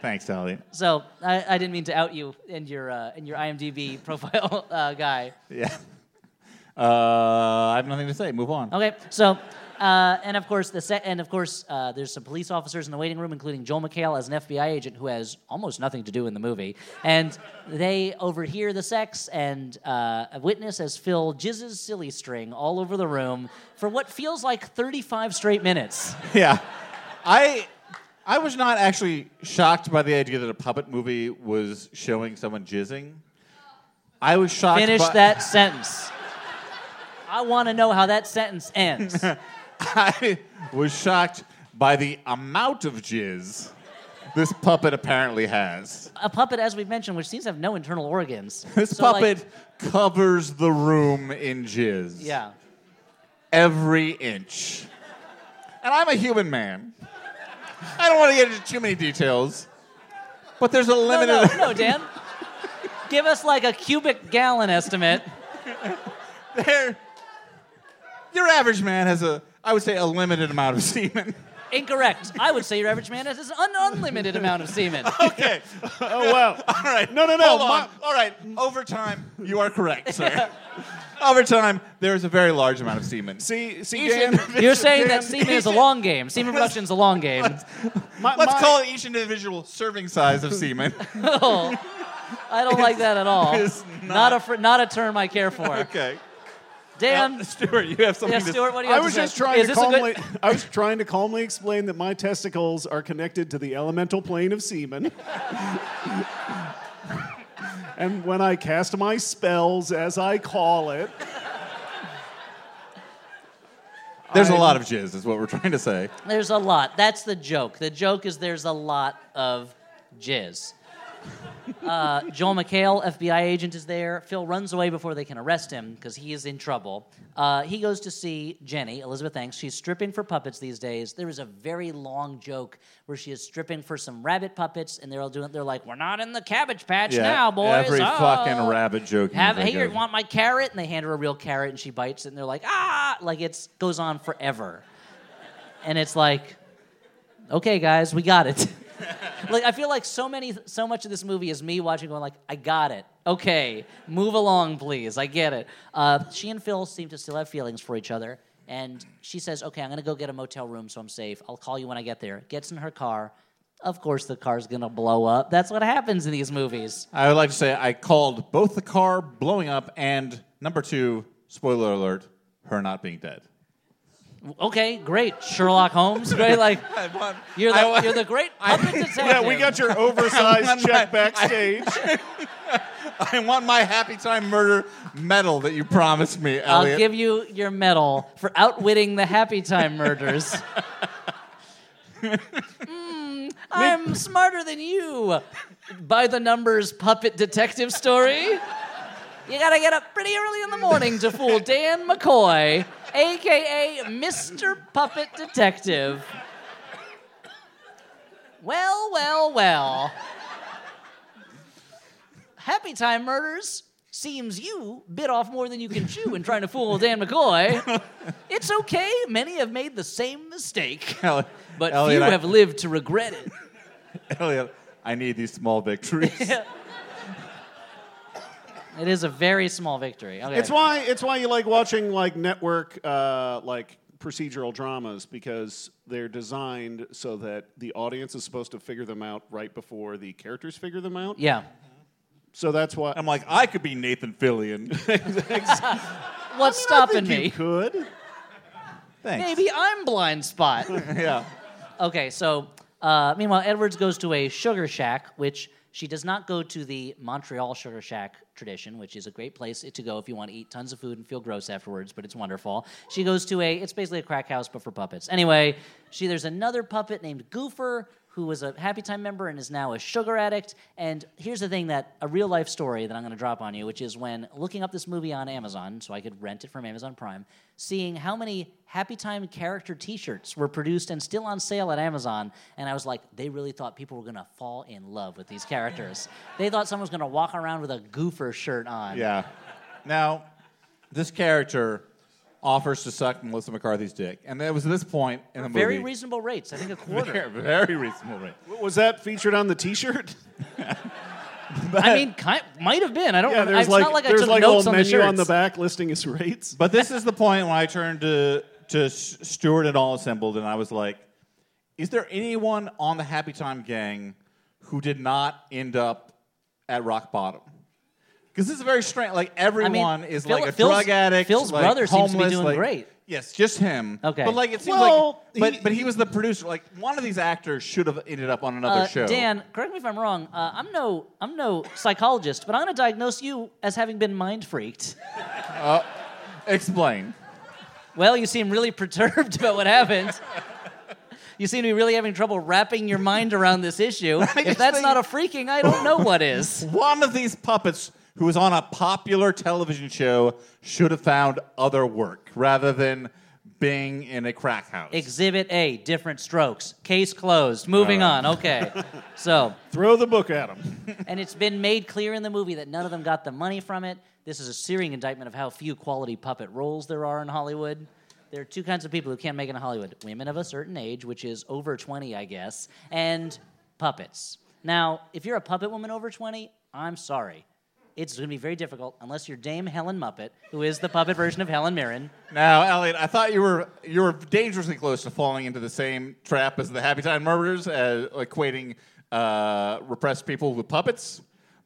Thanks, Elliott. So I, I didn't mean to out you in your, uh, in your IMDb profile uh, guy. Yeah. Uh, I have nothing to say. Move on. Okay, so uh, and of course the set, and of course uh, there's some police officers in the waiting room, including Joel McHale as an FBI agent who has almost nothing to do in the movie, and they overhear the sex and uh, a witness as Phil jizzes silly string all over the room for what feels like 35 straight minutes. Yeah. I I was not actually shocked by the idea that a puppet movie was showing someone jizzing. I was shocked. Finish by, that sentence. I want to know how that sentence ends. I was shocked by the amount of jizz this puppet apparently has. A puppet, as we've mentioned, which seems to have no internal organs. This So, like, puppet covers the room in jizz. yeah. Every inch. And I'm a human man. I don't want to get into too many details, but there's a limit. No, limited. no, no, Dan. Give us like a cubic gallon estimate. There, your average man has a, I would say, a limited amount of semen. Incorrect. I would say your average man has an unlimited amount of semen. Okay. Oh wow. All right. No, no, no. Hold my- All right. Over time, you are correct, sir. Over time, there is a very large amount of semen. See, see, Each Dan. individual- You're saying that semen is a long game. Semen production is a long game. my- Let's my- call it each individual serving size of semen. Oh, I don't like that at all. It's Not not. a fr- not a term I care for. okay. Dan, Uh, Stuart, you have something yeah, to Stuart, what do you I have was to say? just trying Is to calmly. good? I was trying to calmly explain that my testicles are connected to the elemental plane of semen. and when I cast my spells, as I call it, There's a lot of jizz, is what we're trying to say. There's a lot. That's the joke. The joke is there's a lot of jizz. Uh, Joel McHale, FBI agent, is there. Phil runs away before they can arrest him because he is in trouble. Uh, he goes to see Jenny, Elizabeth Banks. She's stripping for puppets these days. There is a very long joke where she is stripping for some rabbit puppets, and they're all doing. They're like, "We're not in the Cabbage Patch now, boys." Every Oh." fucking rabbit joke. you Have here, of. want my carrot? And they hand her a real carrot, and she bites it, and they're like, ah, like it goes on forever. And it's like, okay, guys, we got it. like I feel like so many, so much of this movie is me watching, going like, I got it. Okay, move along, please. I get it. Uh, she and Phil seem to still have feelings for each other. And she says, okay, I'm gonna go get a motel room so I'm safe. I'll call you when I get there. Gets in her car. Of course, the car's gonna blow up. That's what happens in these movies. I would like to say I called both the car blowing up and number two, spoiler alert, her not being dead. Okay, great, Sherlock Holmes. Great, like you're the I you're the great puppet detective. yeah, we got your oversized check backstage. I want my happy time murder medal that you promised me, Elliott. I'll give you your medal for outwitting the Happytime murders. Mm, I'm smarter than you. By the numbers puppet detective story. You gotta get up pretty early in the morning to fool Dan McCoy, aka Mr. Puppet Detective. Well, well, well. Happytime Murders seems you bit off more than you can chew in trying to fool Dan McCoy. It's okay, many have made the same mistake, but Elliott, few I- have lived to regret it. Elliott, I need these small victories. It is a very small victory. Okay. It's why it's why you like watching like network uh, like procedural dramas because they're designed so that the audience is supposed to figure them out right before the characters figure them out. yeah. So that's why I'm like, I could be Nathan Fillion. What's I stopping think you me? could. Thanks. Maybe I'm blind spot. Yeah. Okay, so uh, meanwhile, Edwards goes to a sugar shack, which she does not go to the Montreal sugar shack tradition, which is a great place to go if you want to eat tons of food and feel gross afterwards, but it's wonderful. She goes to a, it's basically a crack house, but for puppets. Anyway, she there's another puppet named Goofer who was a Happytime member and is now a sugar addict. And here's the thing that a real life story that I'm going to drop on you, which is when looking up this movie on Amazon, so I could rent it from Amazon Prime, seeing how many Happytime character T-shirts were produced and still on sale at Amazon, and I was like, they really thought people were going to fall in love with these characters. they thought someone was going to walk around with a Goofer shirt on. Yeah. Now, this character offers to suck Melissa McCarthy's dick, and it was at this point in the movie. Very reasonable rates. I think a quarter. Very, very reasonable rate. Was that featured on the T-shirt? I mean, kind, might have been. I don't. Yeah, there's It's like, not like I there's took like a notes little on the menu on the back listing his rates. But this is the point when I turned to to S- Stuart and all assembled, and I was like, "Is there anyone on the Happytime gang who did not end up at rock bottom?" Because this is very strange. Like everyone is Phil- like a Phil's- drug addict. Phil's like, brother seems to be homeless, doing like- great. Yes, just him. Okay. but like it seems Well, like, but he- but he was the producer. Like one of these actors should have ended up on another Uh, show. Dan, correct me if I'm wrong. Uh, I'm no, I'm no psychologist, but I'm going to diagnose you as having been mind freaked. explain. Well, you seem really perturbed about what happened. You seem to be really having trouble wrapping your mind around this issue. If just that's think- not a freaking, I don't know what is. One of these puppets who was on a popular television show should have found other work rather than being in a crack house. Exhibit A, different strokes. Case closed. Moving on. Okay. so, Throw the book at him. and it's been made clear in the movie that none of them got the money from it. This is a searing indictment of how few quality puppet roles there are in Hollywood. There are two kinds of people who can't make it in Hollywood women of a certain age, which is over 20, I guess, and puppets. Now, if you're a puppet woman over 20, I'm sorry. It's going to be very difficult unless you're Dame Helen Muppet, who is the puppet version of Helen Mirren. Now, Elliott, I thought you were you were dangerously close to falling into the same trap as the Happytime Murders, as equating uh, repressed people with puppets.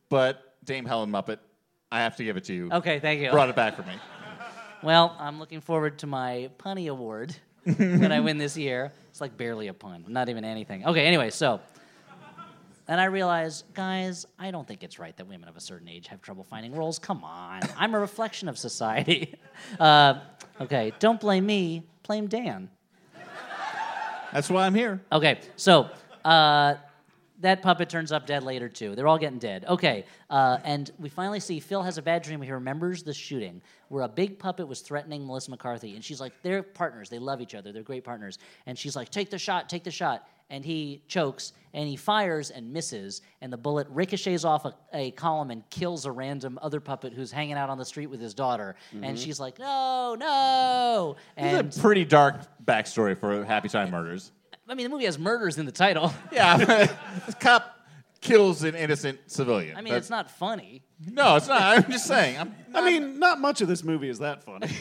But Dame Helen Muppet, I have to give it to you. Okay, thank you. Brought it back for me. Well, I'm looking forward to my punny award when I win this year. It's like barely a pun, not even anything. Okay, anyway, so. And I realize, guys, I don't think it's right that women of a certain age have trouble finding roles. Come on. I'm a reflection of society. Uh, okay, don't blame me, blame Dan. That's why I'm here. Okay, so uh, that puppet turns up dead later too. They're all getting dead. Okay, uh, and we finally see Phil has a bad dream. He remembers the shooting where a big puppet was threatening Melissa McCarthy, and she's like, they're partners. They love each other. They're great partners. And she's like, take the shot, take the shot. And he chokes and he fires and misses, and the bullet ricochets off a, a column and kills a random other puppet who's hanging out on the street with his daughter. And mm-hmm. she's like, no, no. And It's a pretty dark backstory for Happytime Murders. I mean, the movie has murders in the title. Yeah, this cop kills an innocent civilian. I mean, That's- it's not funny. No, it's not. I'm just saying. I'm, I mean, not much of this movie is that funny.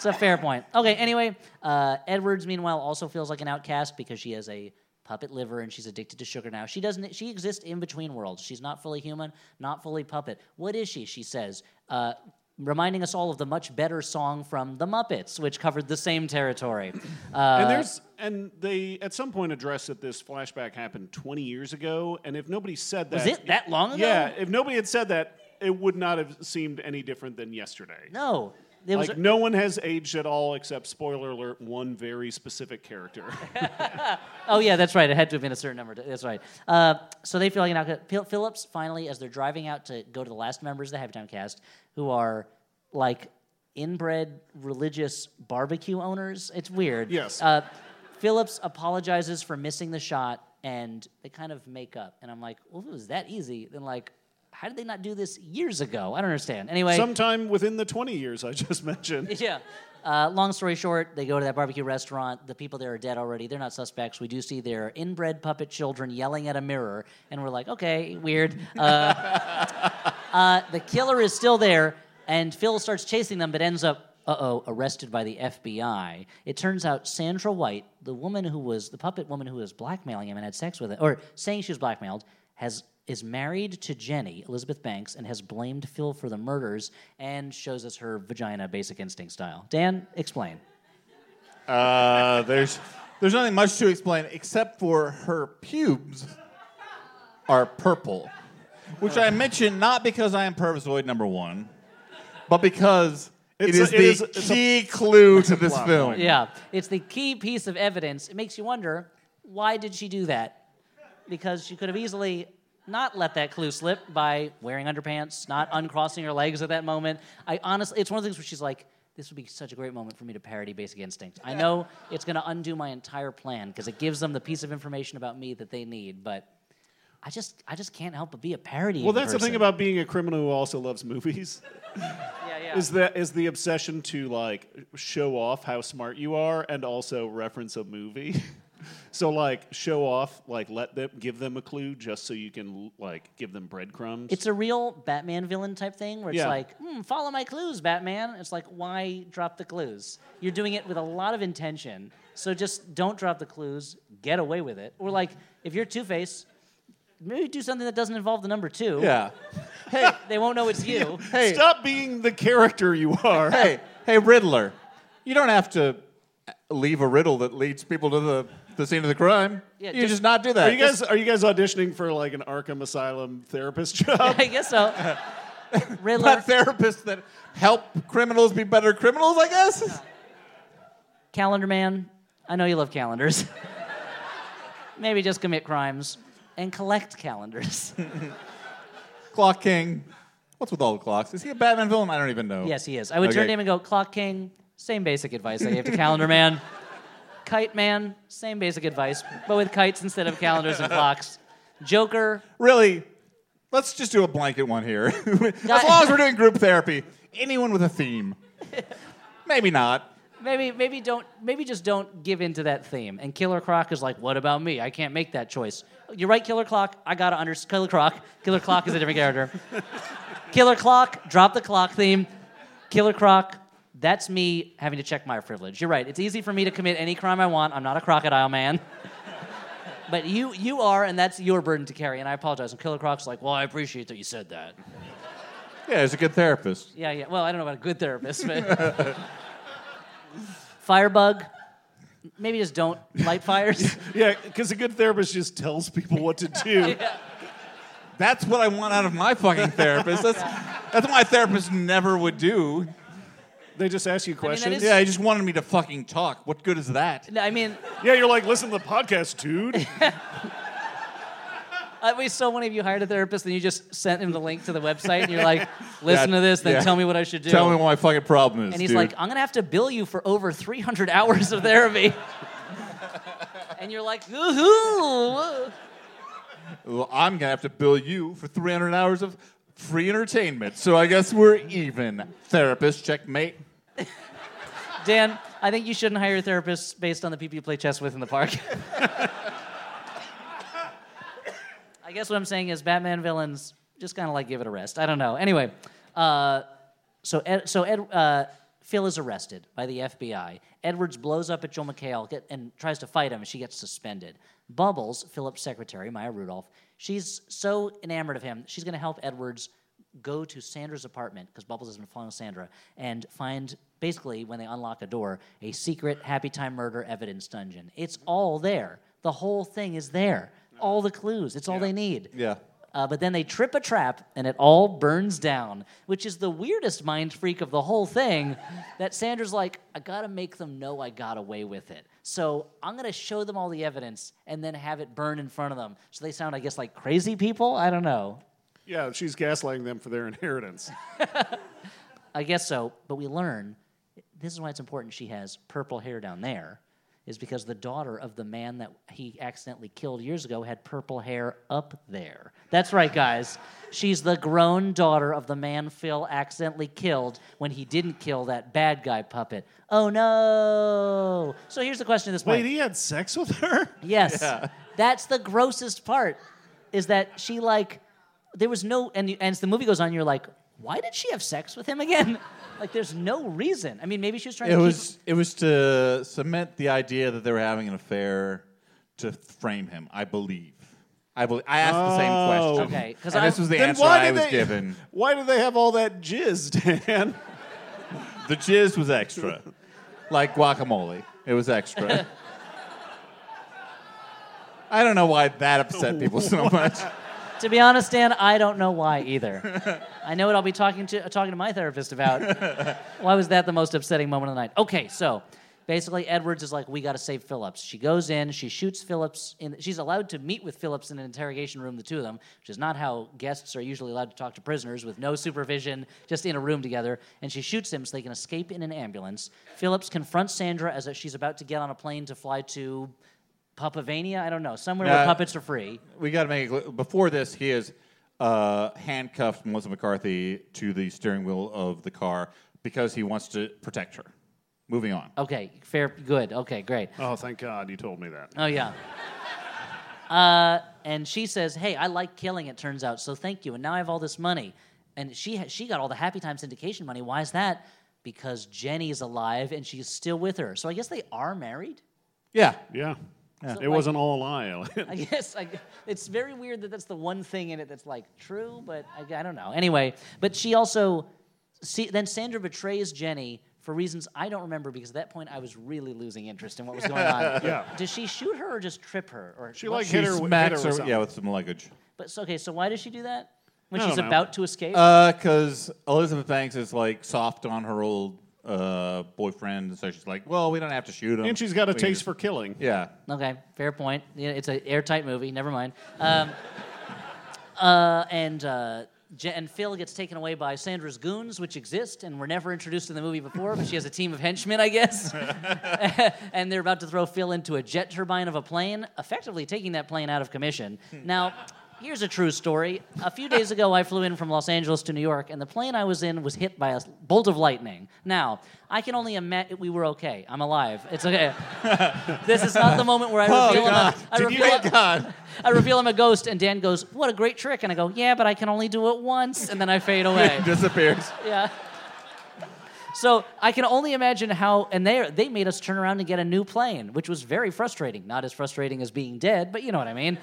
It's a fair point. Okay, anyway, uh, Edwards, meanwhile, also feels like an outcast because she has a puppet liver and she's addicted to sugar now. She doesn't. She exists in between worlds. She's not fully human, not fully puppet. What is she? She says. Uh, Reminding us all of the much better song from The Muppets, which covered the same territory. Uh, and there's and they at some point address that this flashback happened 20 years ago, and if nobody said that, was it that long ago? yeah, if nobody had said that, it would not have seemed any different than yesterday. No. There was Like no one has aged at all except spoiler alert, one very specific character. Oh yeah, that's right. It had to have been a certain number. That's right. Uh, so they feel like an outcast. Phillips finally, as they're driving out to go to the last members of the Happytime cast, who are like inbred religious barbecue owners. It's weird. Yes. Uh, Phillips apologizes for missing the shot, and they kind of make up. And I'm like, well, if it was that easy, then like, how did they not do this years ago? I don't understand. Anyway, Sometime within the 20 years I just mentioned. yeah. Uh, long story short, they go to that barbecue restaurant. The people there are dead already. They're not suspects. We do see their inbred puppet children yelling at a mirror, and we're like, okay, weird. Uh, uh, the killer is still there, and Phil starts chasing them, but ends up, uh oh, arrested by the FBI. It turns out Sandra White, the woman who was the puppet woman who was blackmailing him and had sex with him, or saying she was blackmailed, has is married to Jenny, Elizabeth Banks, and has blamed Phil for the murders and shows us her vagina basic instinct style. Dan, explain. Uh, there's there's nothing much to explain except for her pubes are purple, which I mention not because I am Pervisoid number one, but because it It's a- it the is- it's a- key clue to this film. Yeah, it's the key piece of evidence. It makes you wonder why did she do that? Because she could have easily not let that clue slip by wearing underpants, not uncrossing her legs at that moment. I honestly, it's one of the things where she's like, "This would be such a great moment for me to parody Basic Instinct." I know it's going to undo my entire plan because it gives them the piece of information about me that they need, but. I just, I just can't help but be a parody. Well, that's the thing about being a criminal who also loves movies. yeah, yeah. Is that is the obsession to like show off how smart you are and also reference a movie. so like show off, like let them give them a clue just so you can like give them breadcrumbs. It's a real Batman villain type thing where it's Yeah. like, hmm, follow my clues, Batman. It's like, why drop the clues? You're doing it with a lot of intention. So just don't drop the clues, get away with it. Or like, if you're Two Face, maybe do something that doesn't involve the number two. Yeah. Hey, they won't know it's you. Hey, Stop being the character you are. hey, hey, Riddler. You don't have to leave a riddle that leads people to the, the scene of the crime. Yeah, you just- just, not do that. Are you guys are you guys auditioning for like an Arkham Asylum therapist job? I guess so. Riddler. not therapists that help criminals be better criminals, I guess. Calendar Man. I know you love calendars. maybe just commit crimes and collect calendars. Clock King. What's with all the clocks? Is he a Batman villain? I don't even know. Yes, he is. I would turn to him and go, Clock King, Same basic advice I gave to Calendar Man. Kite Man, same basic advice, but with kites instead of calendars and clocks. Joker, Really, let's just do a blanket one here. as long as we're doing group therapy, anyone with a theme. Maybe not. maybe maybe don't maybe just don't give in to that theme. And Killer Croc is like, what about me? I can't make that choice. You're right, Killer Clock. I gotta under Killer Croc. Killer Clock is a different character. Killer Clock, drop the clock theme. Killer Croc, that's me having to check my privilege. You're right. It's easy for me to commit any crime I want. I'm not a crocodile man. but you you are, and that's your burden to carry. And I apologize. And Killer Croc's like, well, I appreciate that you said that. Yeah, he's a good therapist. Yeah, yeah. Well, I don't know about a good therapist, but Firebug, maybe just don't light fires. Yeah, because a good therapist just tells people what to do. yeah. That's what I want out of my fucking therapist. That's, that's what my therapist never would do. They just ask you that questions. is- Yeah, he just wanted me to fucking talk. What good is that? I mean, yeah, you're like, listen to the podcast, dude. Uh, I mean, so many of you hired a therapist, and you just sent him the link to the website, and you're like, "Listen Yeah, to this, then yeah. tell me what I should do." Tell me what my fucking problem is. and he's dude. like, "I'm gonna have to bill you for over 300 hours of therapy." and you're like, "Woohoo!" well, I'm gonna have to bill you for 300 hours of free entertainment. So I guess we're even. Therapist, checkmate. Dan, I think you shouldn't hire a therapist based on the people you play chess with in the park. I guess what I'm saying is Batman villains just kind of like give it a rest. I don't know. Anyway, uh, so Ed, so Ed, uh, Phil is arrested by the FBI. Edwards blows up at Joel McHale get, and tries to fight him, and she gets suspended. Bubbles, Philip's secretary, Maya Rudolph, she's so enamored of him, she's going to help Edwards go to Sandra's apartment because Bubbles has been following Sandra and find basically when they unlock a door a secret Happytime murder evidence dungeon. It's all there. The whole thing is there. All the clues. It's all they need. Yeah. Uh, but then they trip a trap and it all burns down, which is the weirdest mind freak of the whole thing. that Sandra's like, I gotta make them know I got away with it. So I'm gonna show them all the evidence and then have it burn in front of them. So they sound, I guess, like crazy people? I don't know. Yeah, she's gaslighting them for their inheritance. I guess so, but we learn this is why it's important she has purple hair down there, is because the daughter of the man that he accidentally killed years ago had purple hair up there. That's right, guys. She's the grown daughter of the man Phil accidentally killed when he didn't kill that bad guy puppet. Oh no! So here's the question at this point. Wait, he had sex with her? Yes. That's the grossest part. Is that she like there was no and and as the movie goes on you're like why did she have sex with him again? like there's no reason. I mean maybe she was trying It to was it was to cement the idea that they were having an affair to frame him. I believe. I believe. I asked the same Oh. question. Okay, 'cause and I- this was the Then answer why I did was they, given. Why do they have all that jizz, Dan? The jizz was extra, like guacamole. It was extra. I don't know why that upset people so much. To be honest, Dan, I don't know why either. I know what I'll be talking to talking to my therapist about. why was that the most upsetting moment of the night? Okay, so basically Edwards is like, we got to save Phillips. She goes in, she shoots Phillips. In, she's allowed to meet with Phillips in an interrogation room, the two of them, which is not how guests are usually allowed to talk to prisoners with no supervision, just in a room together. And she shoots him so they can escape in an ambulance. Phillips confronts Sandra as if she's about to get on a plane to fly to Papavania. I don't know, somewhere where Yeah. puppets are free. We got to make it clear. Before this, he has uh, handcuffed Melissa McCarthy to the steering wheel of the car because he wants to protect her. Moving on. Okay, fair, good. Okay, great. Oh, thank God you told me that. Oh yeah. Uh, and she says, "Hey, I like killing." It turns out, so thank you. And now I have all this money, and she ha- she got all the Happytime syndication money. Why is that? Because Jenny's alive and she's still with her. So I guess they are married. Yeah. Yeah. So, It like- wasn't all a lie. I guess I, it's very weird that that's the one thing in it that's like true, but I, I don't know. Anyway, but she also see then Sandra betrays Jenny for reasons I don't remember because at that point I was really losing interest in what was going on. Yeah. Does she shoot her or just trip her? Or She what- like She hit her, hit her smacks with her, something. yeah, with some luggage. But so, okay, so why does she do that when she's know. about to escape? Uh, because Elizabeth Banks is like soft on her old uh, boyfriend, and so she's like, "Well, we don't have to shoot him." And she's got a We taste just- for killing. Yeah. okay, fair point. Yeah, it's an airtight movie. Never mind. Um, uh, and uh, Je- and Phil gets taken away by Sandra's goons, which exist and were never introduced in the movie before, but she has a team of henchmen, I guess. and they're about to throw Phil into a jet turbine of a plane, effectively taking that plane out of commission. Now, here's a true story. A few days ago, I flew in from Los Angeles to New York, and the plane I was in was hit by a bolt of lightning. Now, I can only imagine we were okay. I'm alive. It's okay. this is not the moment where I Oh, reveal, I'm, God. a, I, Did reveal you God? I reveal I'm a ghost, and Dan goes, "What a great trick!" And I go, "Yeah, but I can only do it once," and then I fade away. Disappears. yeah. So I can only imagine how, and they they made us turn around and get a new plane, which was very frustrating. Not as frustrating as being dead, but you know what I mean.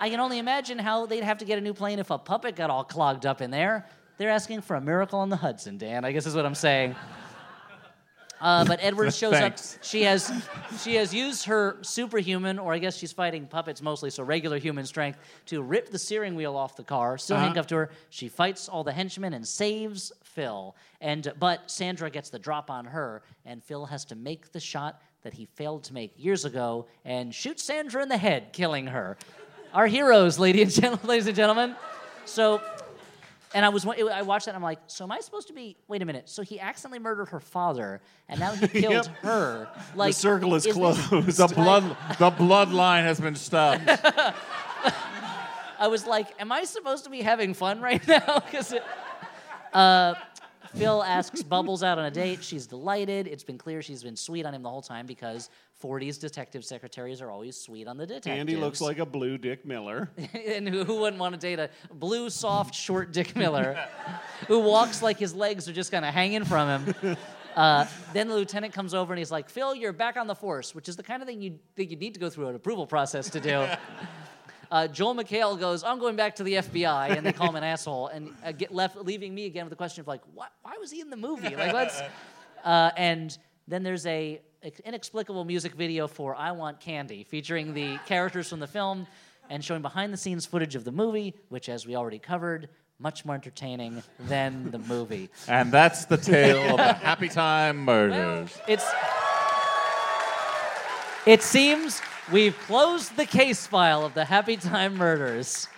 I can only imagine how they'd have to get a new plane if a puppet got all clogged up in there. They're asking for a miracle on the Hudson, Dan. I guess is what I'm saying. Uh, but Edward shows up. She has she has used her superhuman, or I guess she's fighting puppets mostly, so regular human strength, to rip the steering wheel off the car. Still handcuffed to her. She fights all the henchmen and saves Phil. And but Sandra gets the drop on her, and Phil has to make the shot that he failed to make years ago and shoots Sandra in the head, killing her. Our heroes, lady and gen- ladies and gentlemen. So and I was I watched that and I'm like, so am I supposed to be? Wait a minute. So he accidentally murdered her father, and now he killed Yep. her. Like the circle is this- closed. The blood, the bloodline has been stopped. I was like, am I supposed to be having fun right now? Because uh, Phil asks Bubbles out on a date. She's delighted. It's been clear she's been sweet on him the whole time because 40s detective secretaries are always sweet on the detectives. Andy looks like a blue Dick Miller. and who, who wouldn't want to date a blue, soft, short Dick Miller who walks like his legs are just kind of hanging from him? Uh, then the lieutenant comes over and he's like, Phil, you're back on the force, which is the kind of thing you think you need to go through an approval process to do. Uh, Joel McHale goes, I'm going back to the FBI, and they call him an asshole, and uh, get left, leaving me again with the question of like, what, why was he in the movie? Like, let's. Uh, and then there's a inexplicable music video for "I Want Candy," featuring the characters from the film and showing behind-the-scenes footage of the movie, which, as we already covered, much more entertaining than the movie. and that's the tale of the Happy Time Murders. It's. It seems we've closed the case file of the Happytime murders.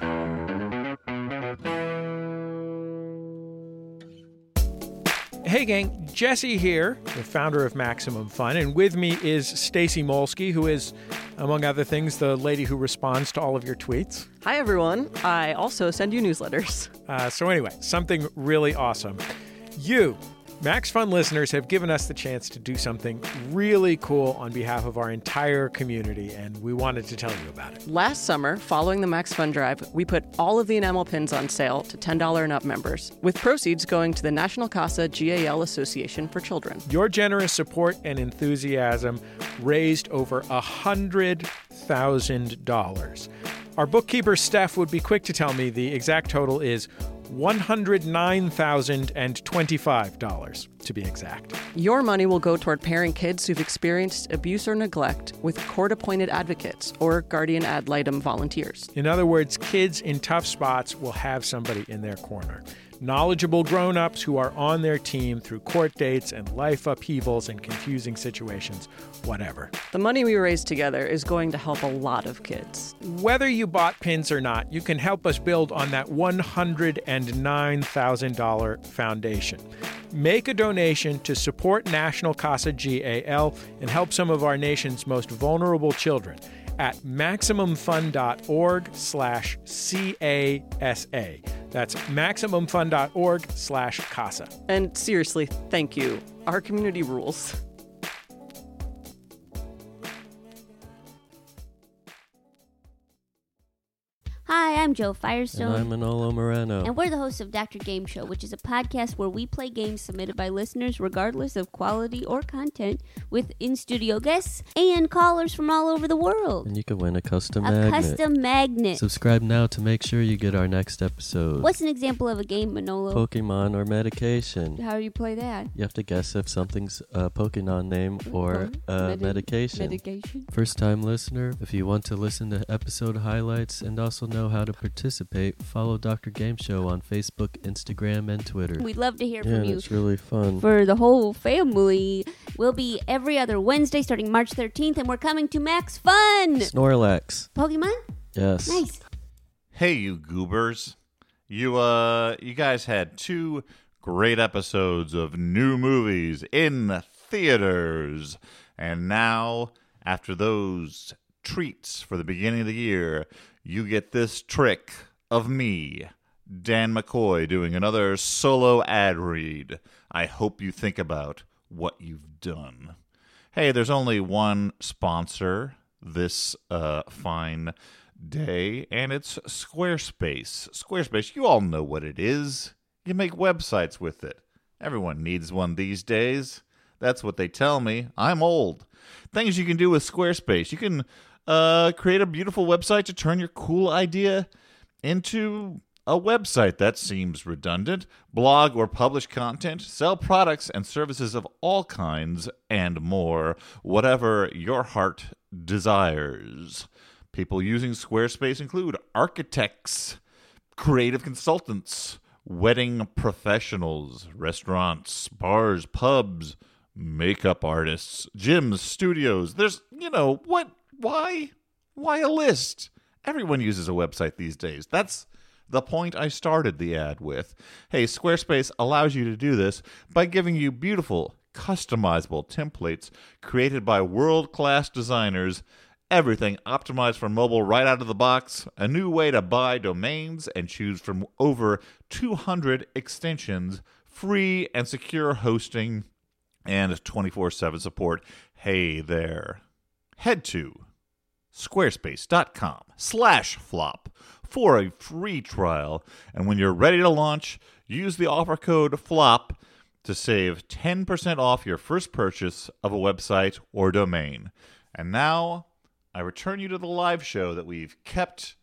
Hey gang, Jesse here, the founder of Maximum Fun, and with me is Stacy Molsky, who is, among other things, the lady who responds to all of your tweets. Hi, everyone. I also send you newsletters. Uh, so anyway, something really awesome. You, Max Fun listeners, have given us the chance to do something really cool on behalf of our entire community, and we wanted to tell you about it. Last summer, following the Max Fun Drive, we put all of the enamel pins on sale to $10 and up members, with proceeds going to the National Casa GAL Association for Children. Your generous support and enthusiasm raised over $100,000. Our bookkeeper, Steph, would be quick to tell me the exact total is $109,025, to be exact. Your money will go toward pairing kids who've experienced abuse or neglect with court appointed advocates or guardian ad litem volunteers. In other words, kids in tough spots will have somebody in their corner. Knowledgeable grown ups who are on their team through court dates and life upheavals and confusing situations, whatever. The money we raise together is going to help a lot of kids. Whether you bought pins or not, you can help us build on that $109,000 foundation. Make a donation to support National Casa GAL and help some of our nation's most vulnerable children at maximumfund.org slash C-A-S-A. That's maximumfund.org slash CASA. And seriously, thank you. Our community rules. Hi, I'm Jo And Firestone. I'm Manolo Moreno. And we're the hosts of Dr. Game Show, which is a podcast where we play games submitted by listeners, regardless of quality or content, with in studio guests and callers from all over the world. And you can win a custom A magnet. custom magnet. Subscribe now to make sure you get our next episode. What's an example of a game, Manolo? Pokemon or medication? How do you play that? You have to guess if something's a Pokemon name or a Medi- medication. Medication. First time listener, if you want to listen to episode highlights and also know how to participate, follow Dr. Game Show on Facebook, Instagram, and Twitter. We'd love to hear yeah, from you. it's really fun. For the whole family, we'll be every other Wednesday starting March 13th, and we're coming to Max Fun! Snorlax. Pokemon? Yes. Nice. Hey, you goobers. You uh you guys had two great episodes of new movies in theaters. And now after those treats for the beginning of the year, you get this trick of me, Dan McCoy, doing another solo ad read. I hope you think about what you've done. Hey, there's only one sponsor this uh, fine day, and it's Squarespace. Squarespace, you all know what it is. You make websites with it. Everyone needs one these days. That's what they tell me. I'm old. Things you can do with Squarespace. You can uh, create a beautiful website to turn your cool idea into a website that seems redundant, blog or publish content, sell products and services of all kinds, and more, whatever your heart desires. People using Squarespace include architects, creative consultants, wedding professionals, restaurants, bars, pubs, makeup artists, gyms, studios. There's, you know, what? Why? Why a list? Everyone uses a website these days. That's the point I started the ad with. Hey, Squarespace allows you to do this by giving you beautiful, customizable templates created by world class designers. Everything optimized for mobile right out of the box. A new way to buy domains and choose from over 200 extensions, free and secure hosting, and 24 7 support. Hey there. Head to squarespace.com slash flop for a free trial. And when you're ready to launch, use the offer code FLOP to save 10% off your first purchase of a website or domain. And now I return you to the live show that we've kept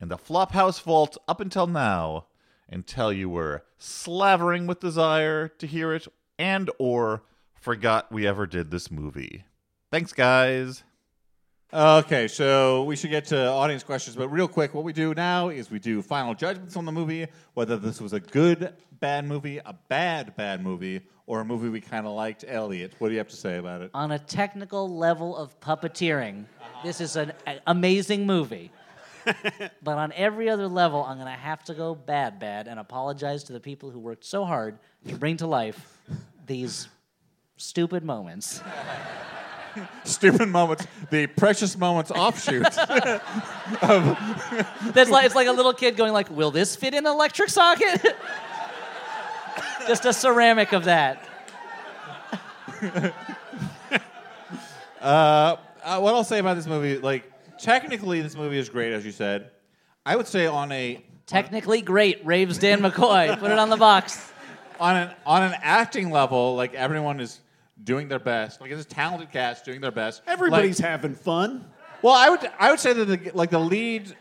in the Flophouse vault up until now until you were slavering with desire to hear it and or forgot we ever did this movie. Thanks guys. Okay, so we should get to audience questions, but real quick, what we do now is we do final judgments on the movie, whether this was a good bad movie, a bad bad movie, or a movie we kind of liked. Elliott, what do you have to say about it? On a technical level of puppeteering, this is an a- amazing movie. but on every other level, I'm going to have to go bad, bad, and apologize to the people who worked so hard to bring to life these stupid moments. Stupid moments, the precious moments offshoot. That's like it's like a little kid going like, "Will this fit in an electric socket?" Just a ceramic of that. Uh, uh, what I'll say about this movie, like technically, this movie is great, as you said. I would say on a Technically great, raves Dan McCoy. Put it on the box. on an on an acting level, like everyone is doing their best. Like it's a talented cast doing their best. Everybody's Like- having fun. well, I would I would say that the, like the lead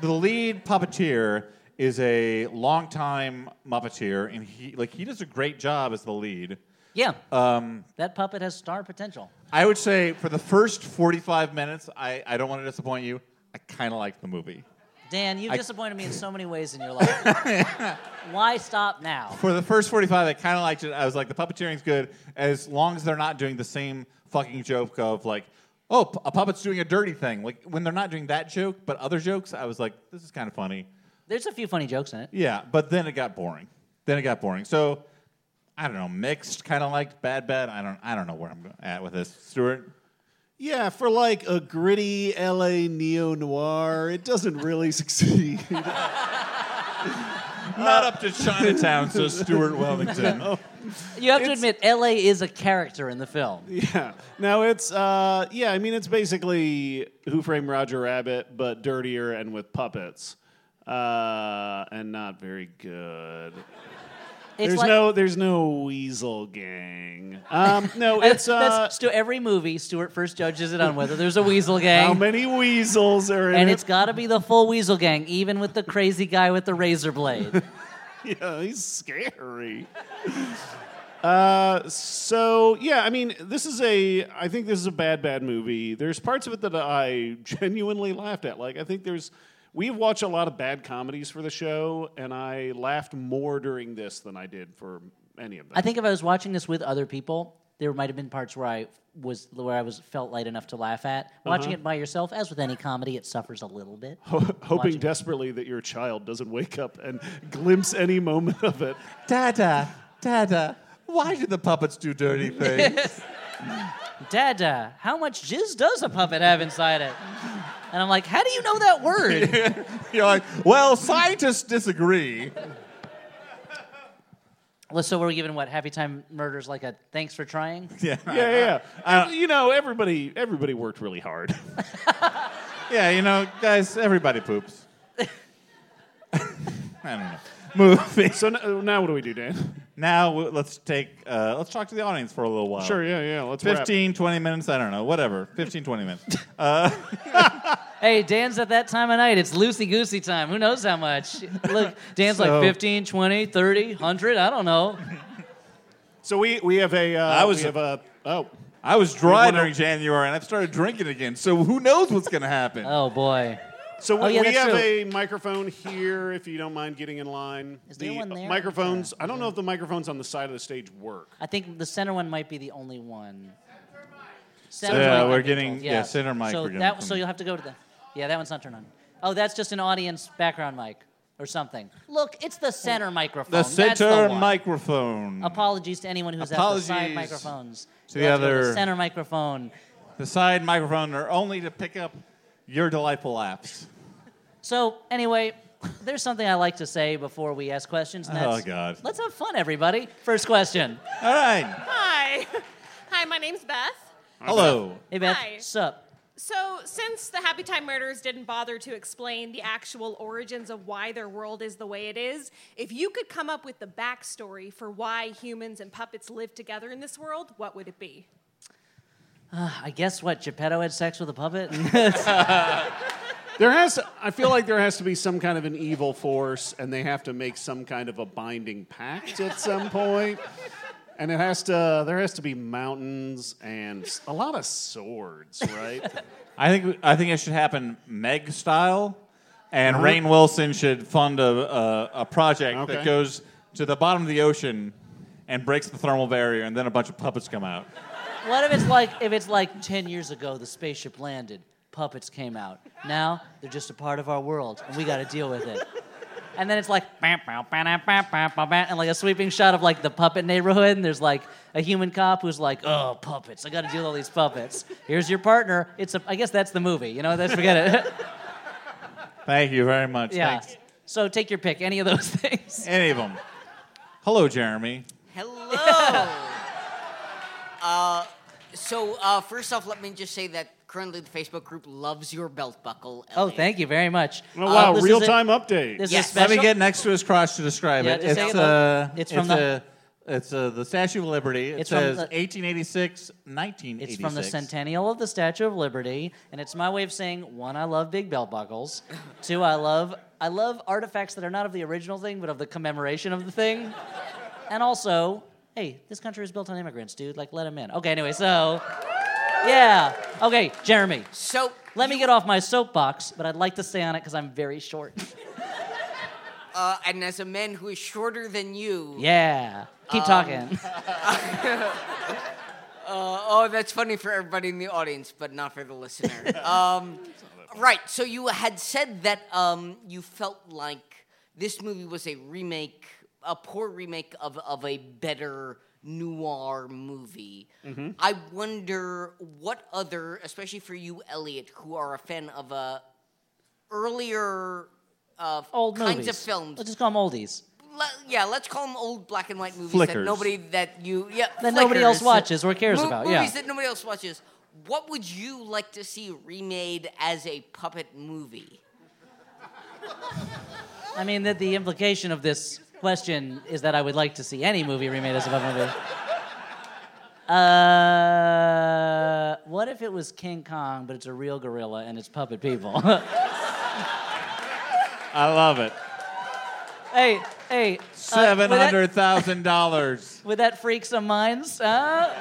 the lead puppeteer is a longtime Muppeteer, and he like he does a great job as the lead. Yeah, Um, that puppet has star potential. I would say for the first forty five minutes, I, I don't want to disappoint you. I kind of liked the movie. Dan, you've I- disappointed me in so many ways in your life. Why stop now? For the first 45, I kind of liked it. I was like, the puppeteering's good as long as they're not doing the same fucking joke of like, oh, a puppet's doing a dirty thing. Like when they're not doing that joke, but other jokes, I was like, this is kind of funny. There's a few funny jokes in it. Yeah, but then it got boring. Then it got boring. So I don't know, mixed, kind of liked bad, bad. I don't, I don't know where I'm at with this. Stuart, Yeah, for like a gritty LA neo noir, it doesn't really succeed. not up to Chinatown, so Stuart Wellington. You have to It's- admit, LA is a character in the film. yeah. Now it's uh yeah, I mean it's basically Who Framed Roger Rabbit, but dirtier and with puppets. Uh and not very good. It's there's like, no there's no weasel gang. Um no, it's uh Stu, every movie. Stuart first judges it on whether there's a weasel gang. how many weasels are in and it? it's got to be the full weasel gang, even with the crazy guy with the razor blade. Yeah, he's scary. uh, so yeah, I mean, this is a. I think this is a bad, bad movie. There's parts of it that I genuinely laughed at. Like, I think there's. We've watched a lot of bad comedies for the show, and I laughed more during this than I did for any of them. I think if I was watching this with other people, there might have been parts where I was where I was felt light enough to laugh at. Uh-huh. Watching it by yourself, as with any comedy, it suffers a little bit. Hoping Watching- desperately that your child doesn't wake up and glimpse any moment of it. Dada, Dada, why do the puppets do dirty things? Dada, how much jizz does a puppet have inside it? And I'm like, how do you know that word? You're like, well, scientists disagree. well, so we're giving what Happytime Murders like a thanks for trying? Yeah, Yeah, yeah. yeah. Uh, you know, everybody everybody worked really hard. yeah. You know, guys, everybody poops. I don't know. Movie. so n- now what do we do, Dan? Now w- let's take uh, let's talk to the audience for a little while. Sure, yeah, yeah. Let's wrap. 15, 20 minutes. I don't know. Whatever. 15, 20 minutes. Hey, Dan's at that time of night. It's loosey goosey time. Who knows how much? Look, Dan's So- like 15, 20, 30, 100. I don't know. So we we have a uh, I was- we have a oh I was dry during January and I've started drinking again. So who knows what's going to happen? Oh, boy. So oh, we, Oh, yeah, we have true. a microphone here. If you don't mind getting in line, Is there the one there? microphones. I don't know if the microphones on the side of the stage work. I think the center one might be the only one. So, Center yeah, mic, we're getting- told. yeah, center mic So that so you'll have to go to the. Yeah, that one's not turned on. Oh, that's just an audience background mic or something. Look, it's the center microphone. the That's center one. microphone. Apologies to anyone who's at the side microphones. to the have go to other- center microphone. the side microphone are only to pick up your delightful apps. So anyway, there's something I like to say before we ask questions. And Oh, that's, God. Let's have fun, everybody. First question. All right. Hi. Hi, my name's Beth. Hello. Hey Beth, Hi. sup? So, since the Happytime Murders didn't bother to explain the actual origins of why their world is the way it is, if you could come up with the backstory for why humans and puppets live together in this world, what would it be? Ah, I guess what Geppetto had sex with a puppet. There has, I feel like there has to be some kind of an evil force, and they have to make some kind of a binding pact at some point. And it has to, there has to be mountains and a lot of swords, right? I think I think it should happen Meg style, and Rainn Wilson should fund a a, a project Okay. that goes to the bottom of the ocean and breaks the thermal barrier, and then a bunch of puppets come out. What if it's like if it's like ten years ago the spaceship landed, puppets came out. Now they're just a part of our world, and we got to deal with it. And then it's like and like a sweeping shot of like the puppet neighborhood, and there's like a human cop who's like, "Oh, puppets! I got to deal with all these puppets." Here's your partner. It's a. I guess that's the movie. You know, let's forget it. Thank you very much. Yeah. Thanks. So take your pick. Any of those things. Any of them. Hello, Jeremy. Hello. uh, so uh, first off, let me just say that currently the Facebook group loves your belt buckle. Oh, thank you very much. Oh, wow, Uh, this is real a- time update. This Yes. is a Let me get next to his crotch to describe Yeah, it. just say It's it. uh, It's from the- a, it's uh, the Statue of Liberty. It It's from says the- 1886, 1986. It's from the centennial of the Statue of Liberty, and it's my way of saying one, I love big belt buckles. Two, I love I love artifacts that are not of the original thing, but of the commemoration of the thing. And also, hey, this country is built on immigrants, dude. Like, let them in. Okay, anyway, so yeah. Okay, Jeremy, So let me get off my soapbox, but I'd like to stay on it because I'm very short. uh, and as a man who is shorter than you, Yeah. Keep talking. oh, that's funny for everybody in the audience, but not for the listener. um, right. So you had said that um, you felt like this movie was a remake, a poor remake of of a better noir movie. I wonder what other, especially for you, Elliott, who are a fan of a earlier uh, Old kinds movies. of films. Let's just call them oldies. Le- yeah, let's call them old black and white movies that nobody that you yeah That nobody else watches or cares Mo- about, Movies yeah. that nobody else watches. What would you like to see remade as a puppet movie? I mean, that the implication of this question is that I would like to see any movie remade as a puppet movie. Uh, what if it was King Kong, but it's a real gorilla and it's puppet people? I love it. hey, hey, uh, would that- dollars. Would that freak some minds? Uh,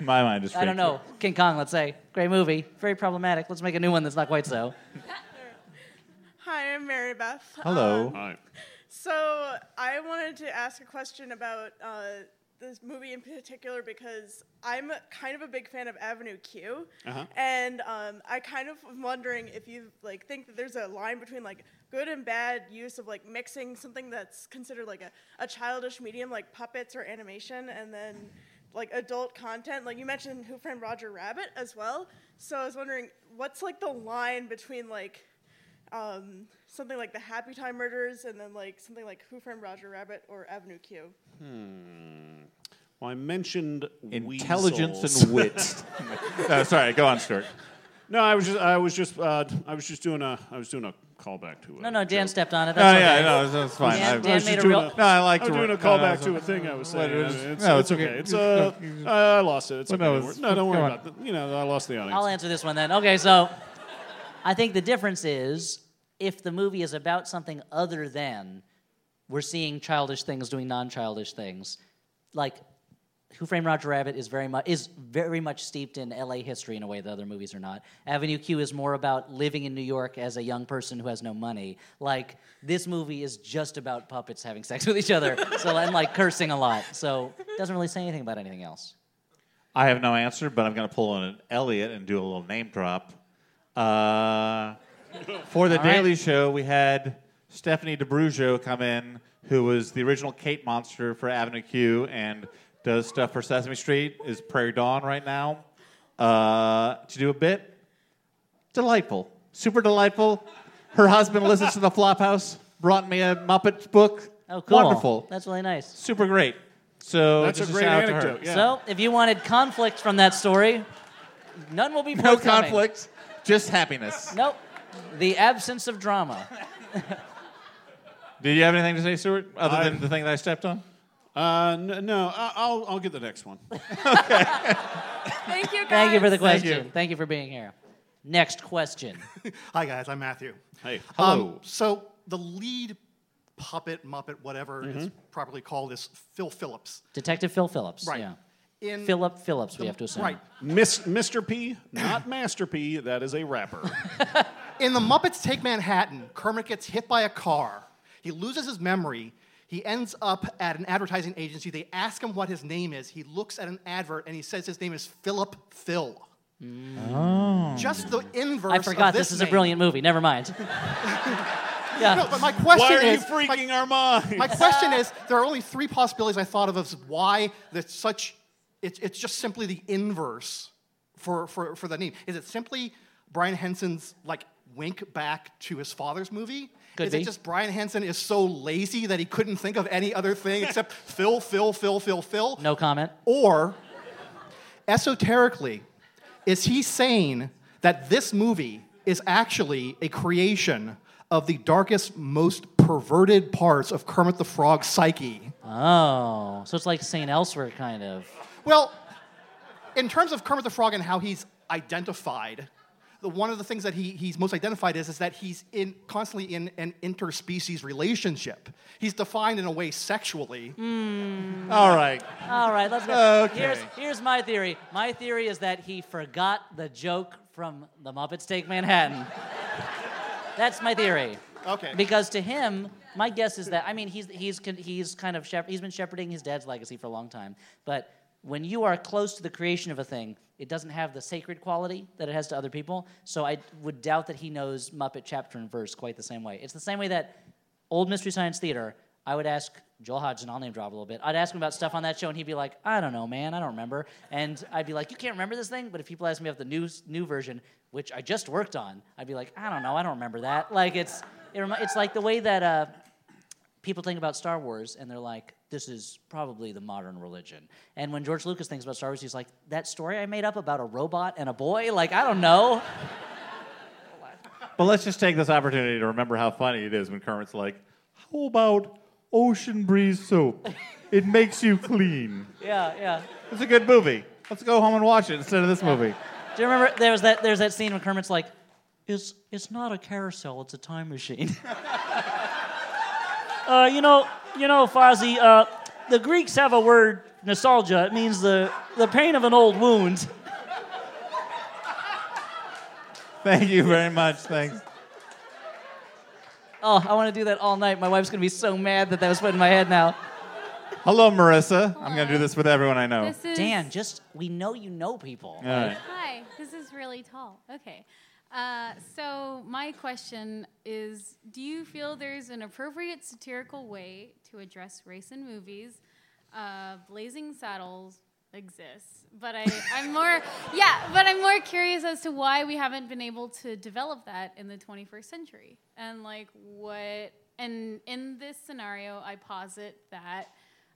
My mind is. I don't know. King Kong, let's say, great movie, very problematic. Let's make a new one that's not quite so. Hi, I'm Mary Beth. Hello. Um, All right. so I wanted to ask a question about uh, this movie in particular because I'm kind of a big fan of Avenue Q, Uh-huh. and um, I kind of am wondering if you like think that there's a line between like good and bad use of like mixing something that's considered like a, a childish medium like puppets or animation, and then like adult content. Like you mentioned Who Framed Roger Rabbit as well. So I was wondering what's like the line between like um, something like the Happytime Murders and then like something like Who Framed Roger Rabbit or Avenue Q. Hmm. Well, I mentioned Intelligence weasels. and wit. no, sorry, go on, Stuart. No, I was just, I was just, uh, I was just doing a, I was doing a callback to it. No, no, Dan stepped on it. No, That's yeah, okay. no, that's fine. Dan, I- Dan I was made just a real. a- No, I like I to was doing a no, no, callback to a thing I was What saying. is- It's, no, it's it's okay. okay. It's uh, uh, I lost it. It's Well, okay. no, Don't it's- worry- no, don't worry about it. You know, I lost the audience. I'll answer this one then. Okay, so I think the difference is if the movie is about something other than we're seeing childish things doing non-childish things, like Who Framed Roger Rabbit is very much is very much steeped in L.A. history in a way that other movies are not. Avenue Q is more about living in New York as a young person who has no money. Like this movie is just about puppets having sex with each other, so and like cursing a lot. So it doesn't really say anything about anything else. I have no answer, but I'm going to pull on an Elliott and do a little name drop. Uh, for the All right. Daily Show, we had Stephanie D'Abruzzo come in, who was the original Kate Monster for Avenue Q and does stuff for Sesame Street, is Prairie Dawn right now. Uh, to do a bit, delightful, super delightful. Her husband listens to the Flophouse, brought me a Muppet book. Oh, cool. Wonderful, That's really nice. super great. So That's a great shout out to her. anecdote. Yeah. So, if you wanted conflict from that story, none will be No forthcoming. conflict, just happiness. Nope. The absence of drama. Did you have anything to say, Stuart, other I- than the thing that I stepped on? Uh, n- no, I- I'll, I'll get the next one. Thank you, guys. Thank you for the Thank question. Thank you, for being here. Next question. Hi guys, I'm Matthew. Hey, Um, hello. so the lead puppet, Muppet, whatever it's properly called, is Phil Phillips. Detective Phil Phillips. Right. Yeah. In Philip Phillips, we have to assume. right Miss, Mr. P, not Master P. That is a rapper. in the Muppets Take Manhattan, Kermit gets hit by a car. He loses his memory. He ends up at an advertising agency. They ask him what his name is. He looks at an advert and he says his name is Philip Phil. Oh. Just the inverse. I forgot of this, this, is a brilliant movie. Never mind. yeah. No, but my question Why are you is, freaking our minds? My question is, there are only three possibilities I thought of as why that's such. It's it's just simply the inverse for for for the name. Is it simply Brian Henson's like wink back to his father's movie? Could is be. it just Brian Henson is so lazy that he couldn't think of any other thing except Phil, Phil, Phil, Phil, Phil? No comment. Or, esoterically, is he saying that this movie is actually a creation of the darkest, most perverted parts of Kermit the Frog's psyche? Oh, so it's like St. Elsewhere, kind of. Well, in terms of Kermit the Frog and how he's identified, the, one of the things that he, he's most identified is, is that he's in, constantly in an interspecies relationship. He's defined in a way sexually. Hmm. All right. All right, let's go. Okay. Here's, here's my theory. My theory is that he forgot the joke from The Muppets Take Manhattan. That's my theory. Okay. Because to him, my guess is that I mean he's he's he's kind of he's been shepherding his dad's legacy for a long time. But when you are close to the creation of a thing, it doesn't have the sacred quality that it has to other people. So I would doubt that he knows Muppet chapter and verse quite the same way. It's the same way that old Mystery Science Theater. I would ask Joel Hodgson, I'll name drop a little bit. I'd ask him about stuff on that show, and he'd be like, I don't know, man, I don't remember. And I'd be like, You can't remember this thing? But if people ask me about the new, new version, which I just worked on, I'd be like, I don't know, I don't remember that. Like, it's, it it's like the way that uh, people think about Star Wars, and they're like, This is probably the modern religion. And when George Lucas thinks about Star Wars, he's like, That story I made up about a robot and a boy? Like, I don't know. But let's just take this opportunity to remember how funny it is when Kermit's like, "How about Ocean Breeze soap? It makes you clean." Yeah, yeah. It's a good movie. Let's go home and watch it instead of this movie. Do you remember there was that there's that scene when Kermit's like, "It's it's not a carousel, it's a time machine." uh, you know, you know, Fozzie. Uh, the Greeks have a word, nostalgia. It means the the pain of an old wound. Thank you very much. Thanks. Oh, I want to do that all night. My wife's gonna be so mad that that was put in my head now. Hello, Marissa. I'm going to do this with everyone I know. This is Dan, just we know you know people. All right. Hi, this is really tall. Okay. Uh, so, my question is Do you feel there's an appropriate satirical way to address race in movies? Uh, Blazing Saddles exists, but I, I'm more, yeah, but I'm more curious as to why we haven't been able to develop that in the 21st century. And, like, what, and in this scenario, I posit that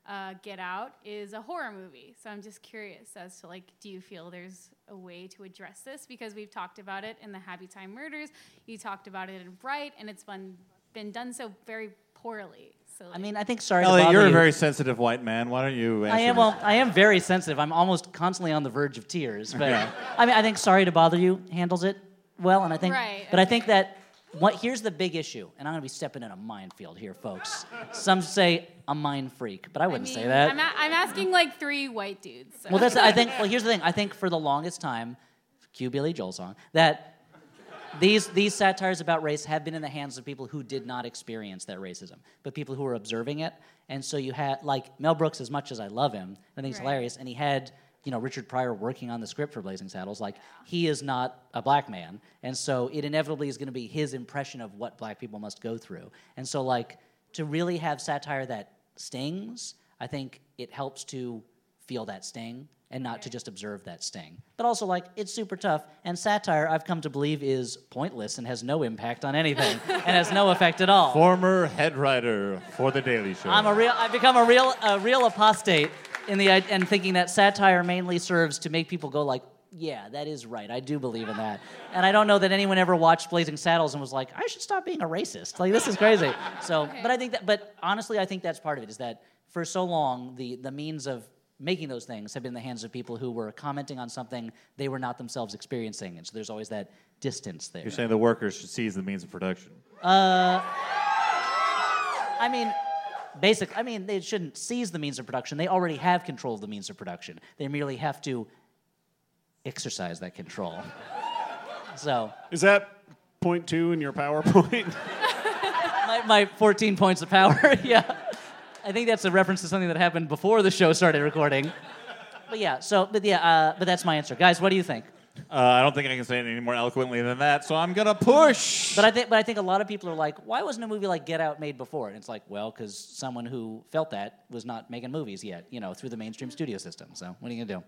uh, Get Out is a horror movie. So I'm just curious as to like, do you feel there's a way to address this? Because we've talked about it in the Happytime Murders, you talked about it in Bright, and it's been been done so very poorly. So I mean, I think sorry to Elliott, bother you're a you. very sensitive white man. Why don't you? I am this? well. I am very sensitive. I'm almost constantly on the verge of tears. But Yeah. I mean, I think "Sorry to Bother You" handles it well, and I think. Right, But I think that what here's the big issue, and I'm going to be stepping in a minefield here, folks. Some say a mind freak, but I I wouldn't mean, say that. I'm, a- I'm asking like three white dudes. so- well, that's. I think. Well, here's the thing. I think for the longest time, cue Billy Joel song that. These, these satires about race have been in the hands of people who did not experience that racism, but people who were observing it. And so you had, like, Mel Brooks, as much as I love him, I think he's Right. hilarious, and he had, you know, Richard Pryor working on the script for Blazing Saddles. Like, he is not a black man. And so it inevitably is going to be his impression of what black people must go through. And so, like, to really have satire that stings, I think it helps to feel that sting and not to just observe that sting. But also, like, it's super tough. And satire, I've come to believe, is pointless and has no impact on anything and has no effect at all. Former head writer for The Daily Show. I'm a real. I've become a real, a real apostate in the and thinking that satire mainly serves to make people go like, yeah, that is right. I do believe in that. And I don't know that anyone ever watched Blazing Saddles and was like, I should stop being a racist. Like this is crazy. So, but I think that. But honestly, I think that's part of it. Is that for so long the the means of making those things have been in the hands of people who were commenting on something they were not themselves experiencing, and so there's always that distance there. You're saying the workers should seize the means of production. Uh, I mean, basic. I mean, they shouldn't seize the means of production. They already have control of the means of production. They merely have to exercise that control. So, Is that point two in your PowerPoint? my, my 14 points of power. yeah, I think that's a reference to something that happened before the show started recording. But yeah, so but yeah, uh, but that's my answer, guys. What do you think? Uh, I don't think I can say it any more eloquently than that, so I'm gonna push. But I think, but I think a lot of people are like, why wasn't a movie like Get Out made before? And it's like, well, because someone who felt that was not making movies yet, you know, through the mainstream studio system. So what are you gonna do?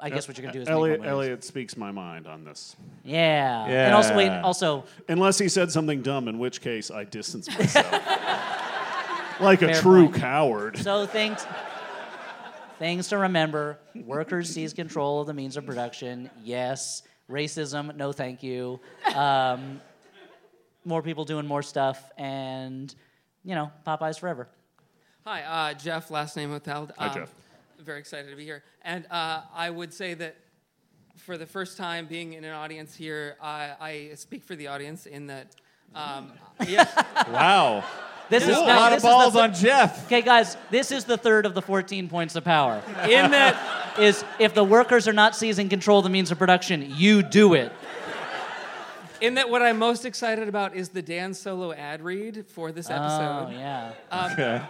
I guess what you're gonna do is Elliott, make more movies. Elliott speaks my mind on this. Yeah. And also, wait, also, Unless he said something dumb, in which case I distance myself. like a Fair true point. coward. so things, things to remember: workers seize control of the means of production. Yes. Racism, no, thank you. Um, more people doing more stuff, and you know, Popeyes forever. Hi, uh, Jeff, last name withheld. Hi, Um, Jeff. Very excited to be here. And uh, I would say that for the first time being in an audience here, I, I speak for the audience in that, um, yes, wow. This There's is a now, lot of the balls thir- on Jeff. Okay, guys, this is the third of the 14 points of power. In that is if the workers are not seizing control of the means of production, you do it. in that what I'm most excited about is the Dan Solo ad read for this episode. Oh yeah. Um, Okay.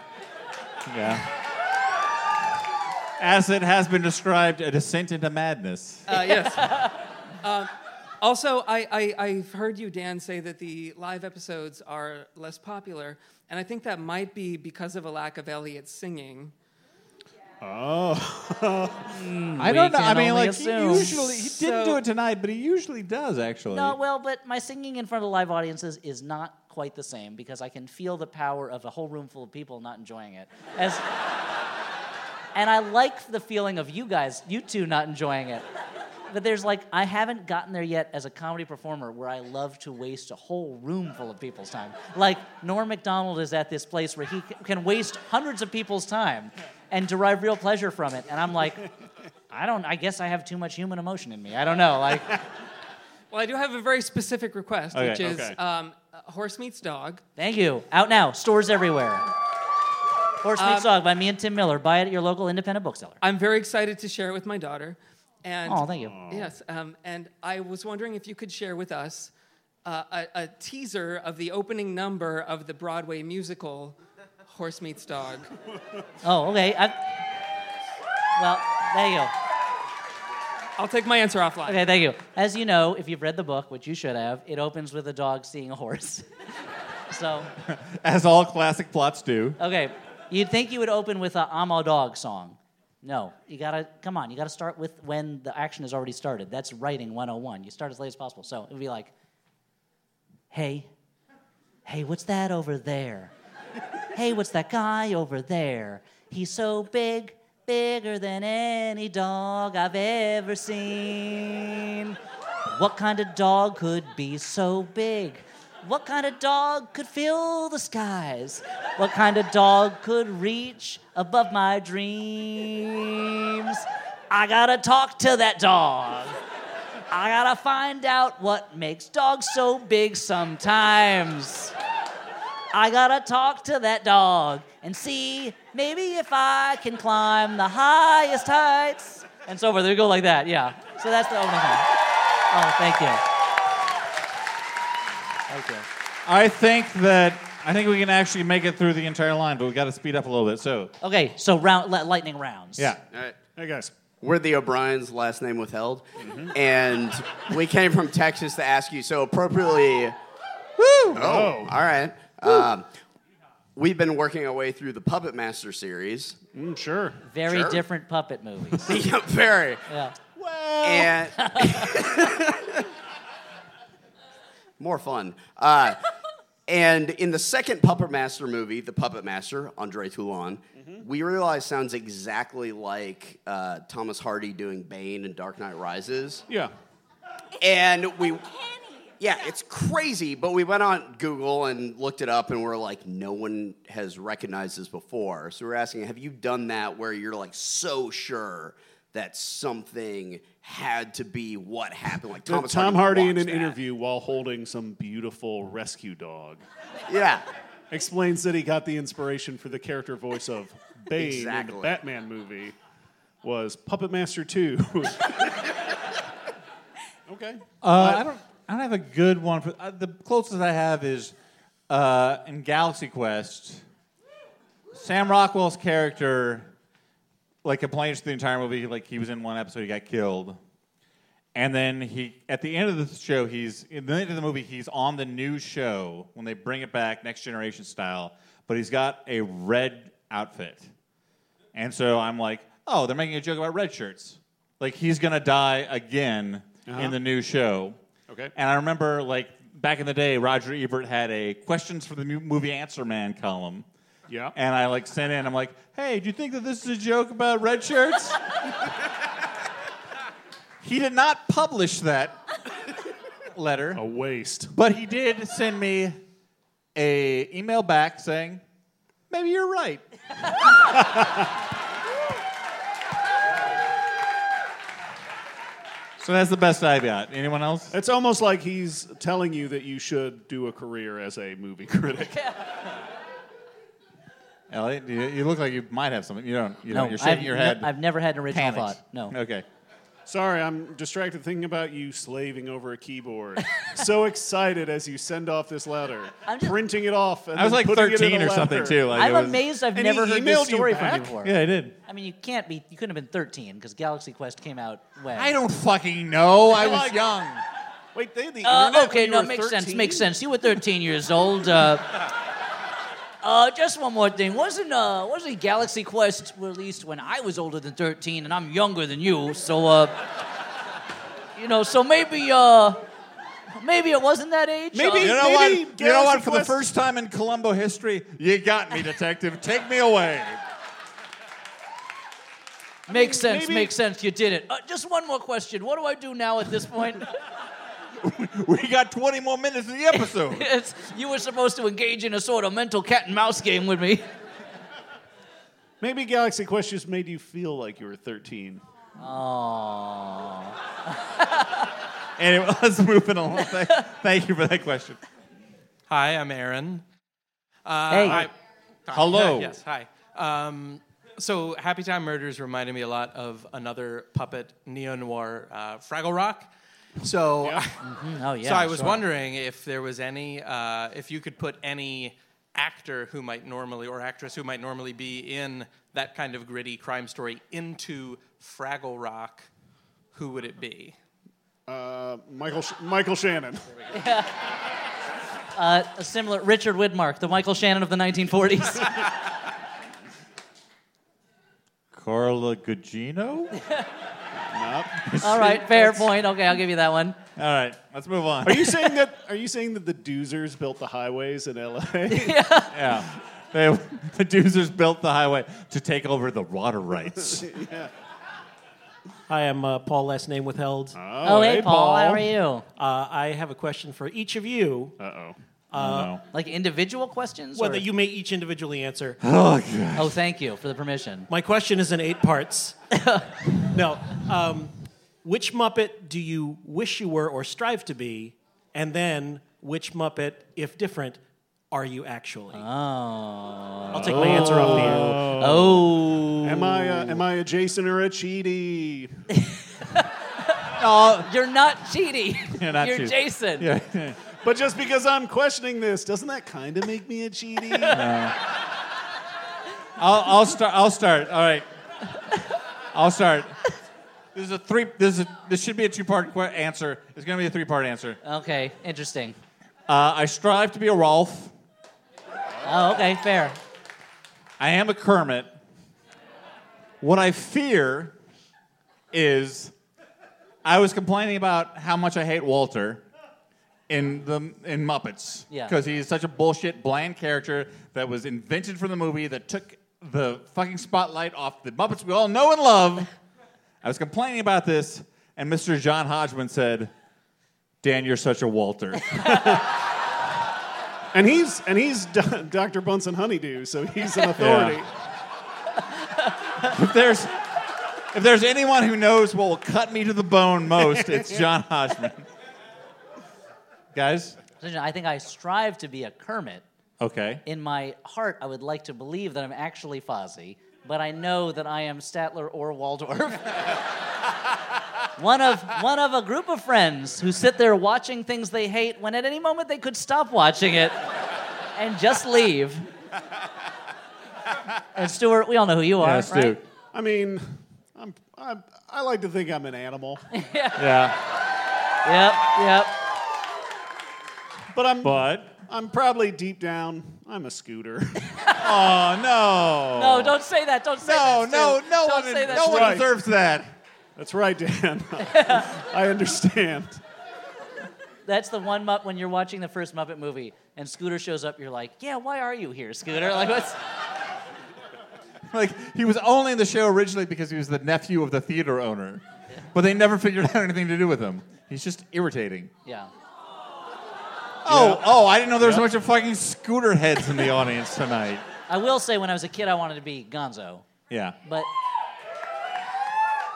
Yeah. As it has been described, a descent into madness. Uh, yes. um, also, I, I, I've heard you, Dan, say that the live episodes are less popular, and I think that might be because of a lack of Elliott singing. Oh. Hmm. I don't know. I mean, like assume. he usually he didn't do it tonight, but he usually does actually. No, well, but my singing in front of live audiences is not quite the same because I can feel the power of a whole room full of people not enjoying it. As, and I like the feeling of you guys, you two, not enjoying it. But there's like, I haven't gotten there yet as a comedy performer where I love to waste a whole room full of people's time. Like, Norm MacDonald is at this place where he can waste hundreds of people's time and derive real pleasure from it. And I'm like, I don't, I guess I have too much human emotion in me. I don't know. Like, Well, I do have a very specific request, Okay, which is okay. um, Horse Meets Dog. Thank you. Out now. Stores everywhere. Horse Meets Um, Dog by me and Tim Miller. Buy it at your local independent bookseller. I'm very excited to share it with my daughter. And Oh, thank you. Yes, um, and I was wondering if you could share with us uh, a, a teaser of the opening number of the Broadway musical horse meets dog. Oh, okay. I, well, there you go. I'll take my answer offline. Okay, thank you. As you know, if you've read the book, which you should have, it opens with a dog seeing a horse. so, As all classic plots do. okay, you'd think you would open with a "I'm a dog" song. No, you gotta come on. You gotta start with when the action has already started. That's writing 101. You start as late as possible. So it would be like, "Hey, hey, what's that over there? hey, what's that guy over there? He's so big, bigger than any dog I've ever seen. What kind of dog could be so big? What kind of dog could fill the skies? What kind of dog could reach above my dreams? I gotta talk to that dog. I gotta find out what makes dogs so big sometimes. I gotta talk to that dog and see maybe if I can climb the highest heights. And so forth. They go like that, yeah. So that's the opening. Oh, thank you. Okay. I think that I think we can actually make it through the entire line, but we got to speed up a little bit. So Okay, so round, li- lightning rounds. yeah, All right. Hey guys. We're the O'Briens, last name withheld. And we came from Texas to ask you, so appropriately. Woo! Oh, all right. Um, we've been working our way through the Puppet Master series. Mm, sure. Very Sure. different puppet movies. Yeah, Very. yeah. And more fun. Uh, and in the second Puppet Master movie, the Puppet Master, Andre Toulon, we realized sounds exactly like uh, Thomas Hardy doing Bane in Dark Knight Rises. Yeah. And we. Yeah, it's crazy, but we went on Google and looked it up, and we're like, no one has recognized this before. So we're asking, have you done that where you're like so sure that something had to be what happened? Like Thomas Tom Hardy in an that. interview while holding some beautiful rescue dog Yeah, explains that he got the inspiration for the character voice of Bane in the Batman movie was Puppet Master 2. okay. uh, I don't. I don't have a good one for uh, the closest I have is uh, in Galaxy Quest. Sam Rockwell's character, like, complains the entire movie, like he was in one episode, he got killed, and then he at the end of the show, he's in the end of the movie, he's on the new show when they bring it back, Next Generation style, but he's got a red outfit, and so I'm like, oh, they're making a joke about red shirts, like he's gonna die again Uh-huh. in the new show. Okay. And I remember, like, back in the day, Roger Ebert had a questions for the movie Answer Man column. Yeah. And I, like, sent in, I'm like, hey, do you think that this is a joke about red shirts? he did not publish that letter, A waste. but he did send me a email back saying, maybe you're right. so that's the best I've got. Anyone else? It's almost like he's telling you that you should do a career as a movie critic. Elliott, you, you look like you might have something. You don't. You No, don't. You're shaking I've your ne- head. I've never had an original Panicked. thought. No. Okay. Sorry, I'm distracted thinking about you slaving over a keyboard. so excited as you send off this letter, I'm just- printing it off. And I was like putting it in 13 or something too. Like I'm was- amazed I've And he never heard emailed this you story from you before. Yeah, I did. I mean, you can't be. You couldn't have been 13 because Galaxy Quest came out when. I don't fucking know. I was young. Wait, they had the Uh, internet okay, when you no, were makes sense. Makes sense. You were 13 years old. Uh, uh, just one more thing. Wasn't uh, wasn't Galaxy Quest released when I was older than 13 and I'm younger than you? So, uh, you know, so maybe uh, maybe it wasn't that age. Maybe- Uh, You know what? Maybe You know what? Galaxy For the first time in Columbo history, you got me, detective. Take me away. makes sense. maybe- Makes sense. You did it. Uh, just one more question. What do I do now at this point? We got 20 more minutes of the episode. It's- you were supposed to engage in a sort of mental cat and mouse game with me. Maybe Galaxy Quest just made you feel like you were 13. Oh. anyway, let's move it along. Thank, thank you for that question. Hi, I'm Aaron. Uh, Hey. I- Hello. yes, hi. Um, so, Happytime Murders reminded me a lot of another puppet neo noir, uh, Fraggle Rock. So, Oh yeah. so I was sure. wondering if there was any, uh, if you could put any actor who might normally or actress who might normally be in that kind of gritty crime story into Fraggle Rock, who would it be? Uh, Michael Sh- Michael Shannon. Uh, a similar Richard Widmark, the Michael Shannon of the 1940s. Carla Gugino? All right, fair point. Okay, I'll give you that one. All right, let's move on. Are you saying that? Are you saying that the Doozers built the highways in L.A.? yeah. They, the Doozers built the highway to take over the water rights. yeah. Hi, I'm uh, Paul, last name withheld. Oh, hey, hey, Paul. Paul. How are you? Uh, I have a question for each of you. Uh oh. Uh, Like individual questions? Well, or- that you may each individually answer. Oh, God. Oh, thank you for the permission. My question is in eight parts. no. Um, which Muppet do you wish you were or strive to be? And then, which Muppet, if different, are you actually? Oh. I'll take my answer off the air. Oh. Am I a, am I a Jason or a Chidi? Oh, you're not Chidi. You're not You're Chidi. Jason. Yeah. But just because I'm questioning this, doesn't that kind of make me a Chidi? I'll, I'll start. I'll start. All right. I'll start. This is a three. This is a, this should be a two-part que- answer. It's going to be a three-part answer. Okay, interesting. Uh, I strive to be a Rolf. Oh, okay, fair. I am a Kermit. What I fear is I was complaining about how much I hate Walter in the in Muppets. Yeah. Because he's such a bullshit, bland character that was invented for the movie that took the fucking spotlight off the Muppets we all know and love. I was complaining about this, and Mr. John Hodgman said, Dan, you're such a Walter. and he's and he's D- Dr. Bunsen Honeydew, so he's an authority. if there's if there's anyone who knows what will cut me to the bone most, it's John Hodgman. Guys, I think I strive to be a Kermit. okay. In my heart, I would like to believe that I'm actually Fozzie, but I know that I am Statler or Waldorf. one of one of a group of friends who sit there watching things they hate when at any moment they could stop watching it and just leave. And Stuart, we all know who you are, right? I mean, I'm, I'm, I like to think I'm an animal. yeah. Yeah. Yep, yep. But I'm but I'm probably deep down I'm a scooter. oh no. No, don't say that. Don't say No, that. no, Stu. no Don't one- say that. no Stu. one deserves that. That's right, Dan. I understand. That's the one Mupp when you're watching the first Muppet movie and Scooter shows up. You're like, yeah, why are you here, Scooter? Like, what's? Like he was only in the show originally because he was the nephew of the theater owner, but they never figured out anything to do with him. He's just irritating. Yeah. Oh, oh! I didn't know there was a bunch of fucking scooter heads in the audience tonight. I will say, when I was a kid, I wanted to be Gonzo, Yeah. but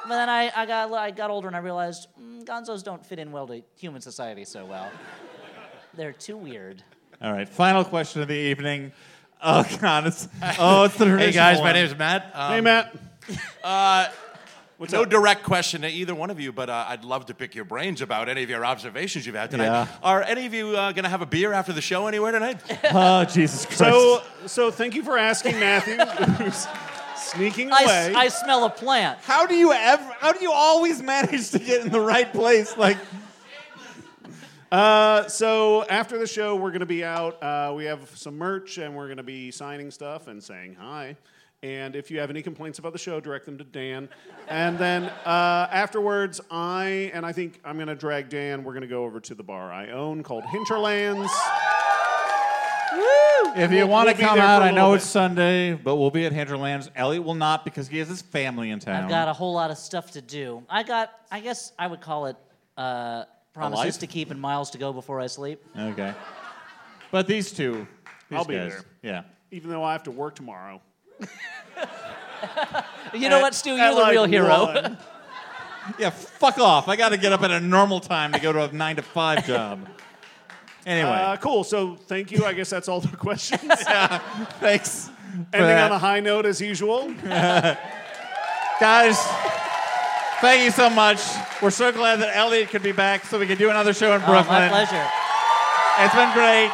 but then I, I got I got older and I realized mm, Gonzos don't fit in well to human society so well. They're too weird. All right. Final question of the evening. Oh God! It's oh, it's the Hey traditional guys, my one. is Matt. Um, hey, Matt. Uh, no up? direct question to either one of you, but uh, I'd love to pick your brains about any of your observations you've had tonight. Yeah. Are any of you uh, going to have a beer after the show anywhere tonight? Oh Jesus Christ! So so thank you for asking, Matthew. who's sneaking I, away. s- I smell a plant. How do you ever? How do you always manage to get in the right place? Like, Uh, so after the show, we're going to be out. Uh, we have some merch, and we're going to be signing stuff and saying hi. And if you have any complaints about the show, direct them to Dan. And then uh, afterwards, I and I think I'm going to drag Dan. We're going to go over to the bar I own called Hinterlands. if you We'll- want we'll to come out, I know little it's Sunday, but we'll be at Hinterlands. Elliott will not because he has his family in town. I've got a whole lot of stuff to do. I got. I guess I would call it uh, promises to keep and miles to go before I sleep. Okay. But these two, these I'll be there. Yeah. even though I have to work tomorrow. You know At- what, Stu? You're the like real hero. one. Yeah, fuck off. I got to get up at a normal time to go to a nine to five job. Anyway. Uh, cool. So thank you. I guess that's all the questions. yeah. Thanks. for Ending that. on a high note as usual. Guys, thank you so much. We're so glad that Elliott could be back so we could do another show in Oh, Brooklyn. my pleasure. It's been great.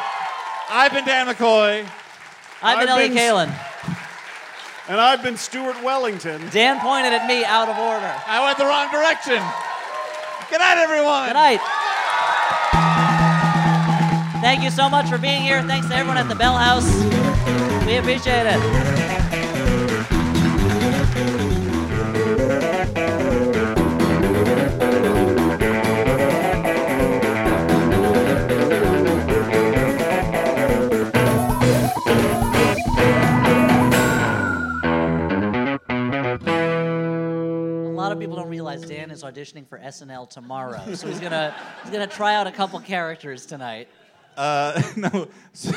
I've been Dan McCoy. I've been Elliott Kalan. And I've been Stuart Wellington. Dan pointed at me out of order. I went the wrong direction. Good night, everyone. Good night. Thank you so much for being here. Thanks to everyone at the Bell House. We appreciate it. People don't realize Dan is auditioning for SNL tomorrow, so he's gonna he's gonna try out a couple characters tonight. Uh, no. So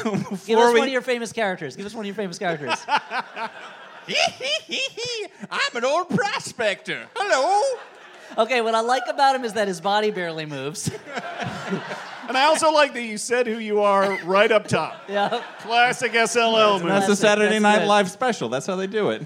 Give us we, one of your famous characters. Give us one of your famous characters. I'm an old prospector. Hello. Okay, what I like about him is that his body barely moves. And I also like that you said who you are right up top. yeah. Classic SLL movie. That's the Saturday that's Night good. Live special. That's how they do it.